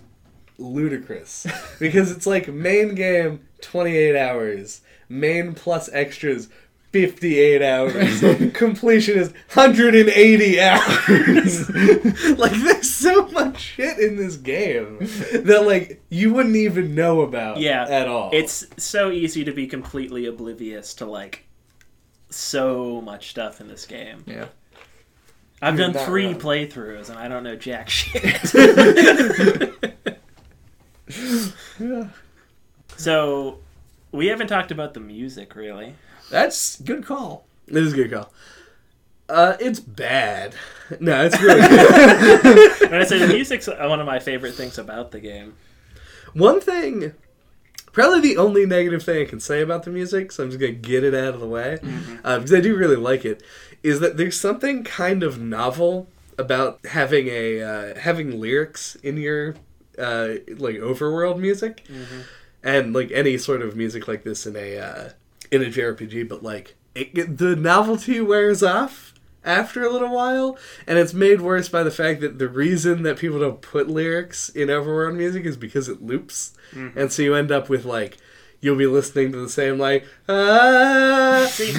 ludicrous because it's like main game 28 hours, main plus extras 58 hours, completion is 180 hours. like there's so much shit in this game that like you wouldn't even know about Yeah, at all. It's so easy to be completely oblivious to like so much stuff in this game. Yeah. I've You're done three wrong. playthroughs and I don't know jack shit. so we haven't talked about the music really. That's good call. This is a good call. Uh, it's bad. No, it's really good. And I say the music's one of my favorite things about the game. One thing, probably the only negative thing I can say about the music, so I'm just gonna get it out of the way, uh, because I do really like it, is that there's something kind of novel about having a uh, having lyrics in your uh, like overworld music, and like any sort of music like this in a uh, in a JRPG, but like it, the novelty wears off after a little while, and it's made worse by the fact that the reason that people don't put lyrics in overworld music is because it loops, and so you end up with like you'll be listening to the same like ah. See,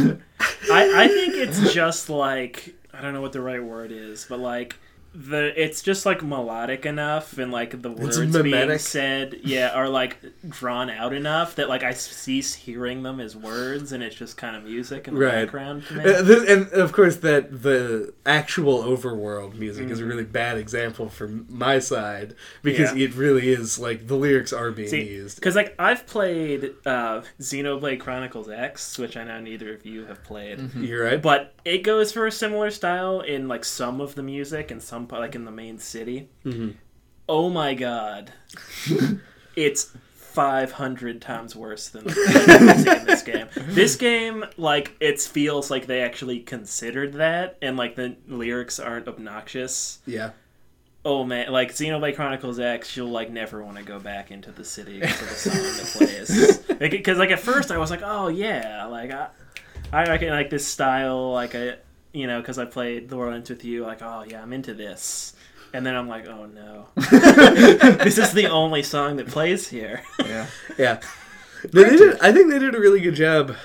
I, I think it's just like I don't know what the right word is, but like the it's just like melodic enough and like the words being said, yeah, are like drawn out enough that like I cease hearing them as words and it's just kind of music in the Right. background to me. Uh, and of course, that the actual overworld music is a really bad example from my side because Mm-hmm. Yeah. it really is like the lyrics are being See, used. because like I've played uh, Xenoblade Chronicles X, which I know neither of you have played, You're right. but it goes for a similar style in like some of the music and some like in the main city. Mhm. Oh my god, it's five hundred times worse than the in this game. This game, like, it feels like they actually considered that, and like the lyrics aren't obnoxious. yeah. Oh man, like Xenoblade Chronicles X, you'll like never want to go back into the city because of the song that plays. Because like at first I was like, oh yeah, like I, I reckon like this style, like I, you know, because I played The World Ends with You, like oh yeah, I'm into this. And then I'm like, oh no, this is the only song that plays here. Yeah. Yeah. No, they did, I think they did a really good job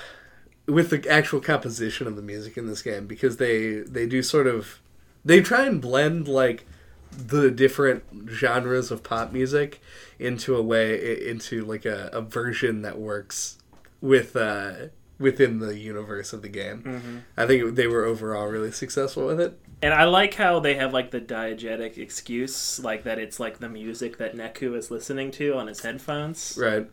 with the actual composition of the music in this game because they they do sort of they try and blend like the different genres of pop music into a way into like a, a version that works with uh within the universe of the game. Mm-hmm. I think they were overall really successful with it. And I like how they have like the diegetic excuse, like that it's like the music that Neku is listening to on his headphones. Right.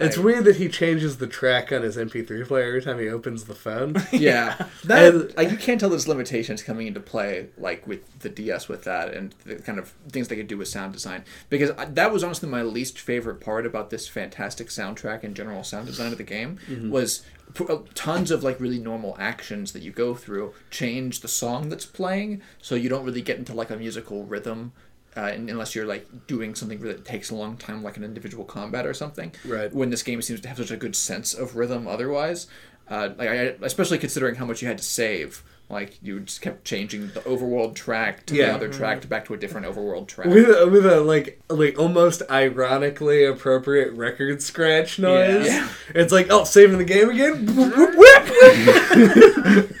It's I- weird that he changes the track on his MP3 player every time he opens the phone. Yeah, that And- uh, you can't tell there's limitations coming into play, like with the DS with that, and the kind of things they could do with sound design. Because I, that was honestly my least favorite part about this fantastic soundtrack and general sound design of the game was p- uh, tons of like really normal actions that you go through change the song that's playing, so you don't really get into like a musical rhythm. Uh, unless you're like doing something that takes a long time, like an individual combat or something, Right. when this game seems to have such a good sense of rhythm otherwise uh, like I, especially considering how much you had to save like you just kept changing the overworld track to Yeah. the other track to back to a different overworld track with a, with a like like almost ironically appropriate record scratch noise. Yeah. It's like oh, saving the game again, Whip, whip.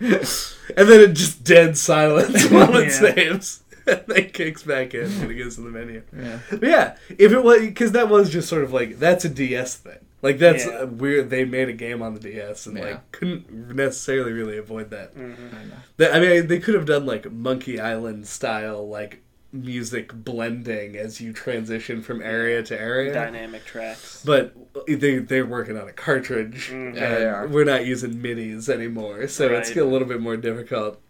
and then it just dead silence while it Yeah. saves. And then kicks back in and it goes to the menu. yeah But yeah, if it was because that was just sort of like that's a DS thing. Like that's Yeah. uh, weird. They made a game on the DS and Yeah. like couldn't necessarily really avoid that. I know. That I mean, they could have done like Monkey Island style like music blending as you transition from area to area. Dynamic tracks. But they they're working on a cartridge, Mhm. and Yeah, they are. we're not using minis anymore, so it's a little bit more difficult.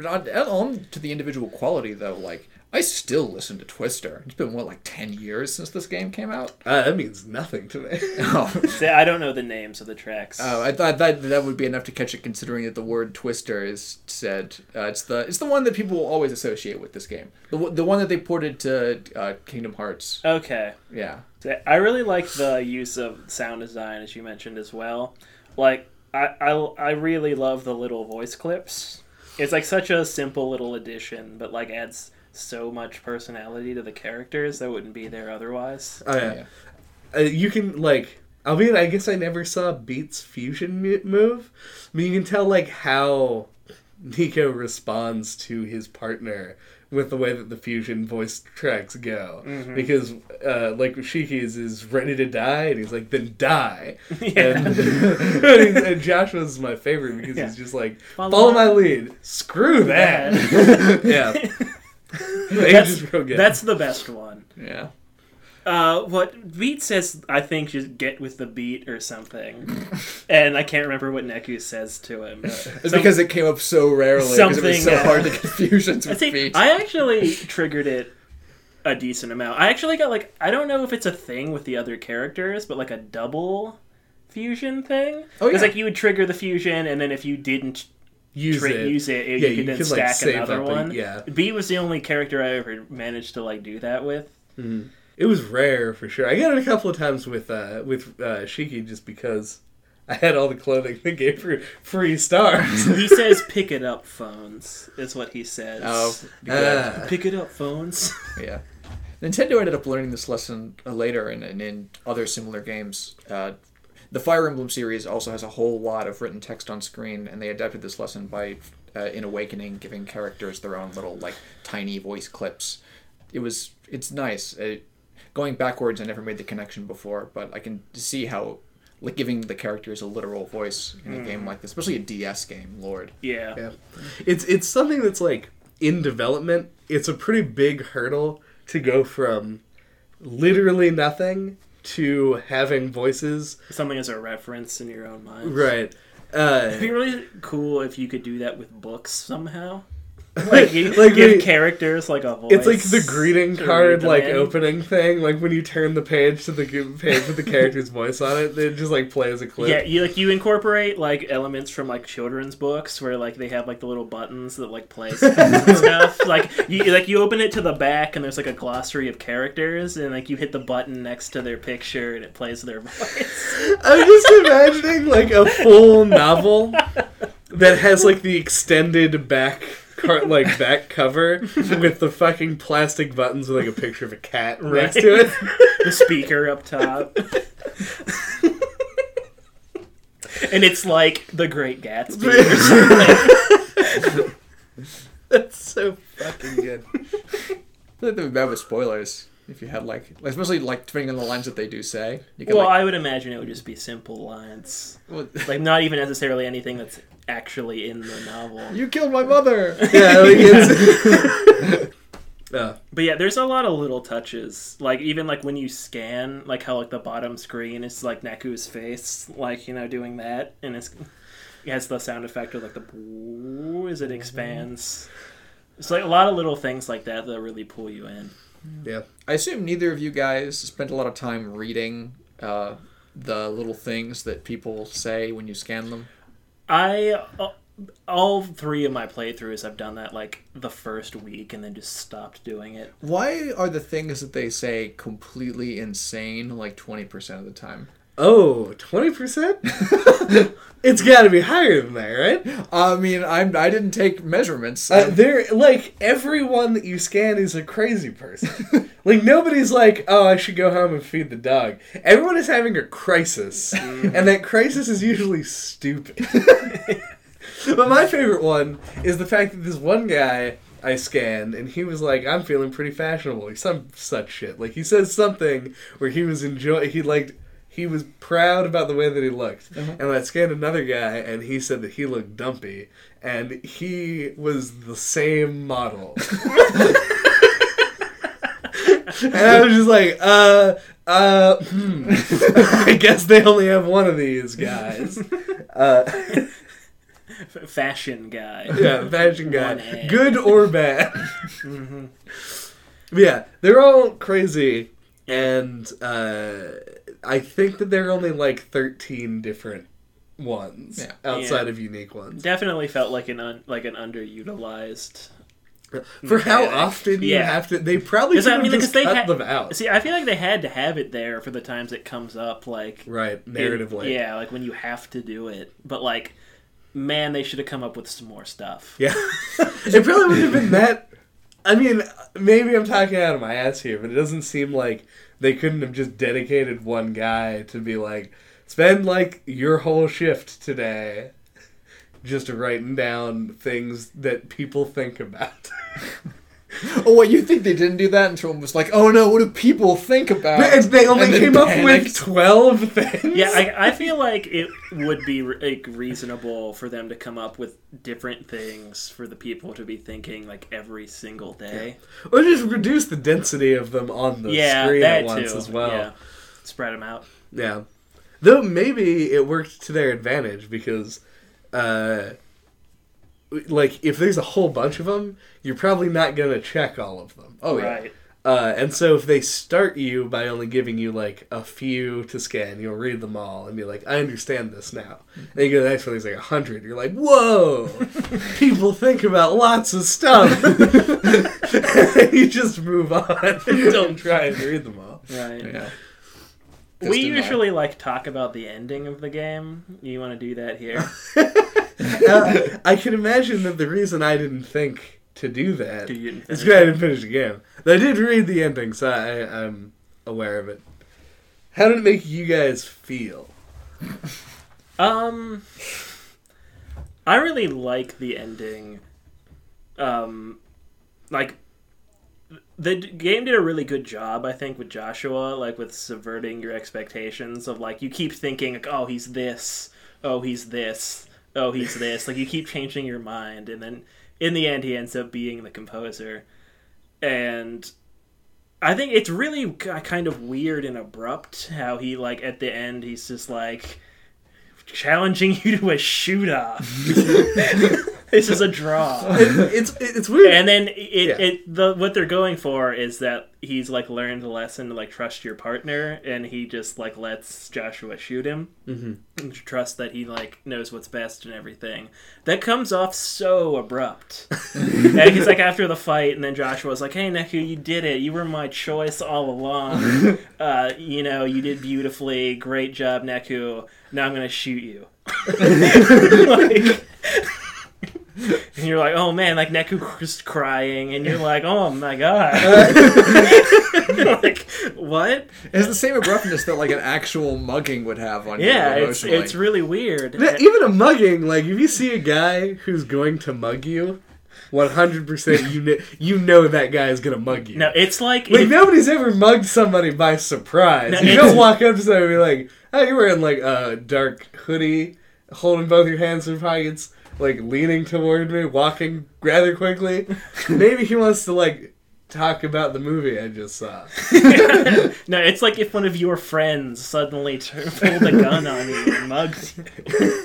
But on, on to the individual quality though like i still listen to twister it's been what like 10 years since this game came out Uh, that means nothing to me. oh See, I don't know the names of the tracks. Oh, I thought that that would be enough to catch it, considering that the word "twister" is said. Uh, it's the it's the one that people will always associate with this game. The one- the one that they ported to uh, Kingdom Hearts. okay. Yeah, I really like the use of sound design, as you mentioned as well. Like, I, I, I really love the little voice clips. It's like such a simple little addition, but like adds so much personality to the characters that wouldn't be there otherwise. Oh yeah. Uh, you can like I mean, i guess i never saw beats fusion move I mean, you can tell like how Neku responds to his partner with the way that the fusion voice tracks go because uh, like shiki's is ready to die and he's like then die and, and, and joshua's my favorite because Yeah. he's just like Follow follow, my- lead screw that yeah That's, just real good. that's the best one. yeah. Uh, what Beat says, I think, just get with the beat or something, and I can't remember what Neku says to him. It's because it came up so rarely. 'cause it was Something, so uh, hard to get fusions I with think feet. I actually triggered it a decent amount. I actually got like I don't know if it's a thing with the other characters, but like a double fusion thing. Oh, Because yeah. like you would trigger the fusion, and then if you didn't Use tri- it. use it, Yeah, you could you then could, stack save another up a- one. yeah. B was the only character I ever managed to like do that with. It was rare for sure. I got it a couple of times with uh, with uh, Shiki just because I had all the clothing that gave her free stars. He says, "Pick it up, phones." Is what he says. Oh, Ah. pick it up, phones. Yeah. Nintendo ended up learning this lesson uh, later and in, in other similar games. Uh, the Fire Emblem series also has a whole lot of written text on screen, and they adapted this lesson by, uh, in Awakening, giving characters their own little, like, tiny voice clips. It was, it's nice. Uh going backwards, I never made the connection before, but I can see how, like, giving the characters a literal voice in a game like this, especially a DS game, Lord. yeah. yeah, it's it's something that's like in development. It's a pretty big hurdle to go from literally nothing to having voices. something as a reference in your own mind. Right. Uh, It'd be really cool if you could do that with books somehow. Like you Like give the- characters like a voice. It's like the greeting card, like in. opening thing. Like when you turn the page to the page with the character's voice on it, it just like plays a clip. Yeah, you like you incorporate like elements from like children's books where like they have like the little buttons that like play stuff. Like you like you open it to the back and there's like a glossary of characters and like you hit the button next to their picture and it plays their voice. I'm just imagining like a full novel that has like the extended back car- like back cover with the fucking plastic buttons with like a picture of a cat next to it. the speaker up top. and it's like the Great Gatsby. or. That's so fucking good. I think that'd be bad with spoilers. If you had like, especially like depending on the lines that they do say, you could well, like, I would imagine it would just be simple lines. well, Like not even necessarily anything that's actually in the novel. you killed my mother. Yeah, like it's. Uh, But yeah, there's a lot of little touches. Like even like when you scan, like how like the bottom screen is like Neku's face, like you know doing that, and it's it has the sound effect of like the boo as it expands. It's like a lot of little things like that that really pull you in. yeah. I assume neither of you guys spent a lot of time reading uh, the little things that people say when you scan them. I uh, all three of my playthroughs I've done that like the first week and then just stopped doing it. Why are the things that they say completely insane like 20% of the time? Oh, 20%? it's got to be higher than that, right? I mean, I'm, I didn't take measurements. Uh, they're like everyone that you scan is a crazy person. like nobody's like, oh, I should go home and feed the dog. Everyone is having a crisis, and that crisis is usually stupid. but my favorite one is the fact that this one guy I scanned, and he was like, I'm feeling pretty fashionable, like some such shit. Like he says something where he was enjoy, he liked. He was proud about the way that he looked. And I scanned another guy, and he said that he looked dumpy. And he was the same model. and I was just like, uh, uh, hmm. I guess they only have one of these guys. Uh, fashion guy. yeah, fashion guy. Good or bad. Yeah, they're all crazy. And uh, I think that there are only like 13 different ones Yeah. outside Yeah. of unique ones. Definitely felt like an un- like an underutilized. For how mechanic. often you Yeah. have to, they probably could I mean, just because they cut had- them out. See, I feel like they had to have it there for the times it comes up, like Right, in- narratively. yeah, like when you have to do it. But like, man, they should have come up with some more stuff. Yeah. it probably would have been that. I mean, maybe I'm talking out of my ass here, but it doesn't seem like they couldn't have just dedicated one guy to be like, spend like your whole shift today just writing down things that people think about. Oh, what you think they didn't do that until it was like, oh no, what do people think about? And they only And then came up with twelve things. Yeah, I, I feel like it would be like reasonable for them to come up with different things for the people to be thinking like every single day. or just reduce the density of them on the Yeah, screen at once too. as well. Yeah, spread them out. Yeah. Though maybe it worked to their advantage because, uh, like, if there's a whole bunch of them, you're probably not going to check all of them. Oh yeah. Uh, and so if they start you by only giving you, like, a few to scan, you'll read them all and be like, I understand this now. And you go to the next one, there's like a hundred. You're like, whoa! People think about lots of stuff. you just move on. Don't try and read them all. Right. Yeah. We Just in my- usually like talk about the ending of the game. You want to do that here? Uh, I can imagine that the reason I didn't think to do that is because I didn't finish the game. But I did read the ending, so I, I'm aware of it. How did it make you guys feel? Um, I really like the ending. Um, like the game did a really good job, I think, with Joshua, like with subverting your expectations of like you keep thinking, like, oh, he's this, oh, he's this, oh, he's this. Like you keep changing your mind, and then in the end, he ends up being the composer, and. I think it's really uh, kind of weird and abrupt how he like at the end he's just like challenging you to a shoot off. this is a draw. It, it's it's weird. And then it, Yeah. it the what they're going for is that he's like learned the lesson to like trust your partner, and he just like lets Joshua shoot him Mhm. and trust that he like knows what's best and everything. That comes off so abrupt. and he's like after the fight, and then Joshua's like, "Hey Neku, you did it. You were my choice all along. uh, you know, you did beautifully. Great job, Neku. Now I'm gonna shoot you." like, and you're like, oh man, like Neku just crying, and you're like, oh my god, like what? It's the same abruptness that like an actual mugging would have on Yeah, you it's it's really weird. Yeah, even a mugging, like if you see a guy who's going to mug you, one hundred percent you know you know that guy is gonna mug you. No, it's like, Like if- nobody's ever mugged somebody by surprise. No, you it's- don't walk up to somebody and be like, "Oh, you're wearing like a dark hoodie, holding both your hands in pockets, like leaning toward me, walking rather quickly." Maybe he wants to like talk about the movie I just saw. no, it's like if one of your friends suddenly pulled a gun on you and mugged you.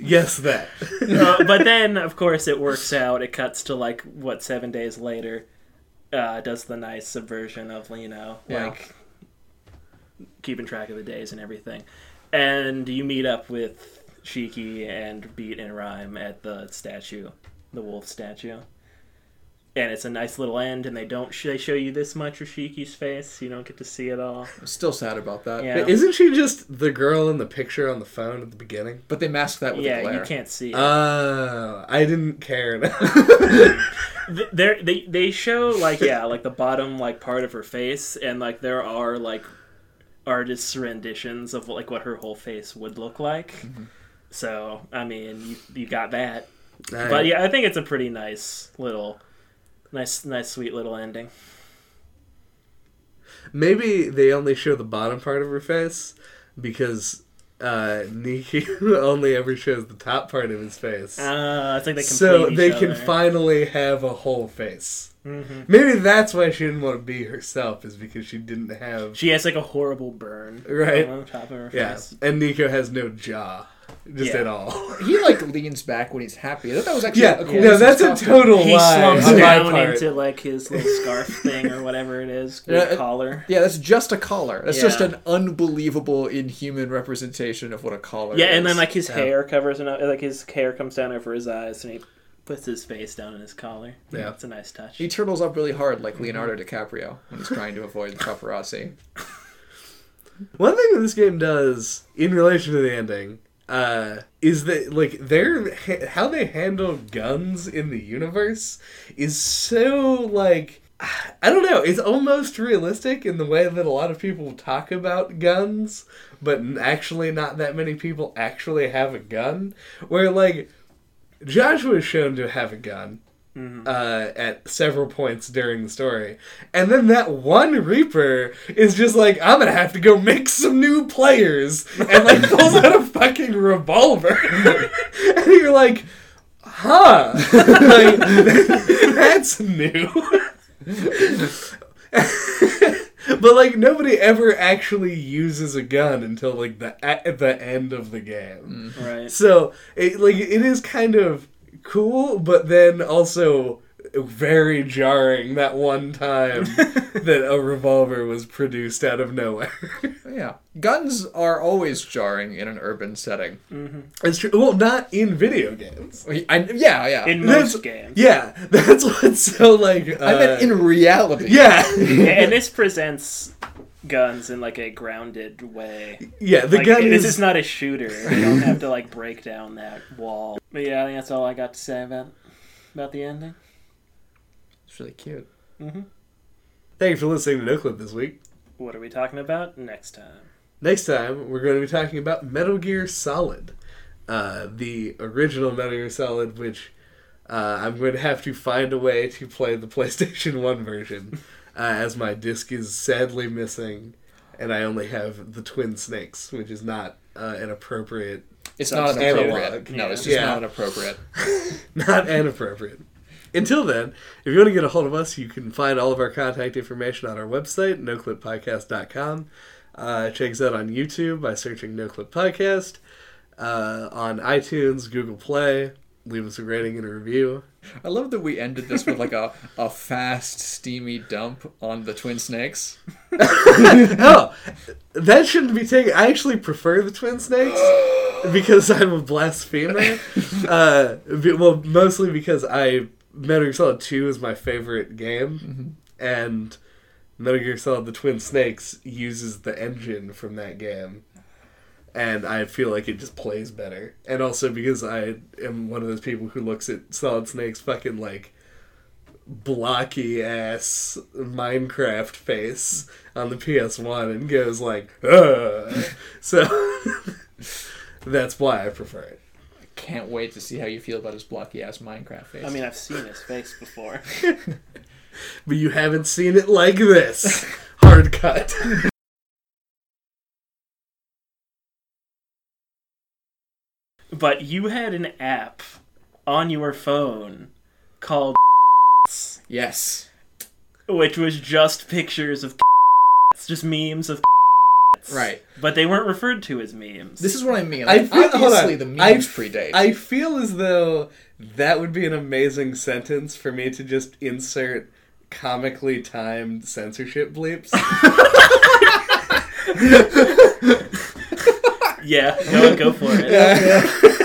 Yes, that. Uh, but then, of course, it works out. It cuts to like what seven days later. Uh, does the nice subversion of you know Yeah. like keeping track of the days and everything, and you meet up with Shiki and Beat and Rhyme at the statue, the wolf statue. And it's a nice little end, and they don't sh- they show you this much of Shiki's face. You don't get to see it all. I'm still sad about that. Yeah. Isn't she just the girl in the picture on the phone at the beginning? But they mask that with a yeah, glare. you can't see it. Oh, I didn't care. Th- there they they show like yeah like the bottom like part of her face and like there are like artists renditions of like what her whole face would look like mm-hmm. So i mean you, you got that but yeah i think it's a pretty nice little nice nice sweet little ending Maybe they only show the bottom part of her face because uh, Neku only ever shows the top part of his face. uh it's like they so they can other. finally have a whole face. Mhm. Maybe that's why she didn't want to be herself, is because she didn't have. she has like a horrible burn Right. on the top of her Yeah, face and Neku has no jaw, just Yeah. at all. He like leans back when he's happy. I thought that was actually Yeah, a cool no, use of that's a costume. total he lie slumps down part. into like his little scarf thing or whatever it is Yeah, collar Yeah, that's just a collar. That's just an unbelievable inhuman representation of what a collar Yeah, is. and then like his Yeah. hair covers enough, like his hair comes down over his eyes, and he puts his face down in his collar. Yeah. it's a nice touch. he turtles up really hard like mhm. Leonardo DiCaprio when he's trying to avoid the paparazzi. One thing that this game does in relation to the ending uh, is that like their how they handle guns in the universe is so like I don't know. It's almost realistic in the way that a lot of people talk about guns, but actually not that many people actually have a gun. Where like Joshua is shown to have a gun, uh, at several points during the story. And then that one Reaper is just like, I'm gonna have to go make some new players, and like pulls out a fucking revolver. and you're like, huh? like, that's new. but like nobody ever actually uses a gun until like the at the end of the game. Right. So it like it is kind of cool, but then also very jarring that one time that a revolver was produced out of nowhere. Yeah, guns are always jarring in an urban setting. it's true. Well, not in video games. I, yeah, yeah. In That's- most games. Yeah, that's what's so like. Uh, I meant in reality. yeah, and this presents guns in like a grounded way. yeah. The like, gun this is is not a shooter. You don't have to like break down that wall. But yeah, I think that's all I got to say about about the ending. It's really cute. Mm-hmm. Thank you for listening to No Clip this week. What are we talking about next time? Next time, we're going to be talking about Metal Gear Solid, uh, the original Metal Gear Solid, which uh, I'm going to have to find a way to play the PlayStation 1 version, uh, as my disc is sadly missing, and I only have the Twin Snakes, which is not uh, an appropriate, It's not analog. inappropriate. No, it's just Yeah. not inappropriate. not inappropriate. Until then, if you want to get a hold of us, you can find all of our contact information on our website, noclippodcast.com. Uh, check us out on YouTube by searching No Clip Podcast. Uh, on iTunes, Google Play. Leave us a rating and a review. I love that we ended this with like a, a fast, steamy dump on the Twin Snakes. oh, that shouldn't be taken. I actually prefer the Twin Snakes because I'm a blasphemer. uh, well, mostly because I Metal Gear Solid Two is my favorite game, and Metal Gear Solid: The Twin Snakes uses the engine from that game, and I feel like it just plays better. And also because I am one of those people who looks at Solid Snake's fucking like blocky ass Minecraft face on the PS1 and goes like, Ugh. so that's why I prefer it. I can't wait to see how you feel about his blocky ass Minecraft face. I mean, I've seen his face before. But you haven't seen it like this. Hard cut. but you had an app on your phone called yes. which was just pictures of just memes of Right. but they weren't referred to as memes. This is what I mean. I feel- obviously, on. the memes f- predate. I feel as though that would be an amazing sentence for me to just insert comically timed censorship bleeps. Yeah, go go for it. yeah.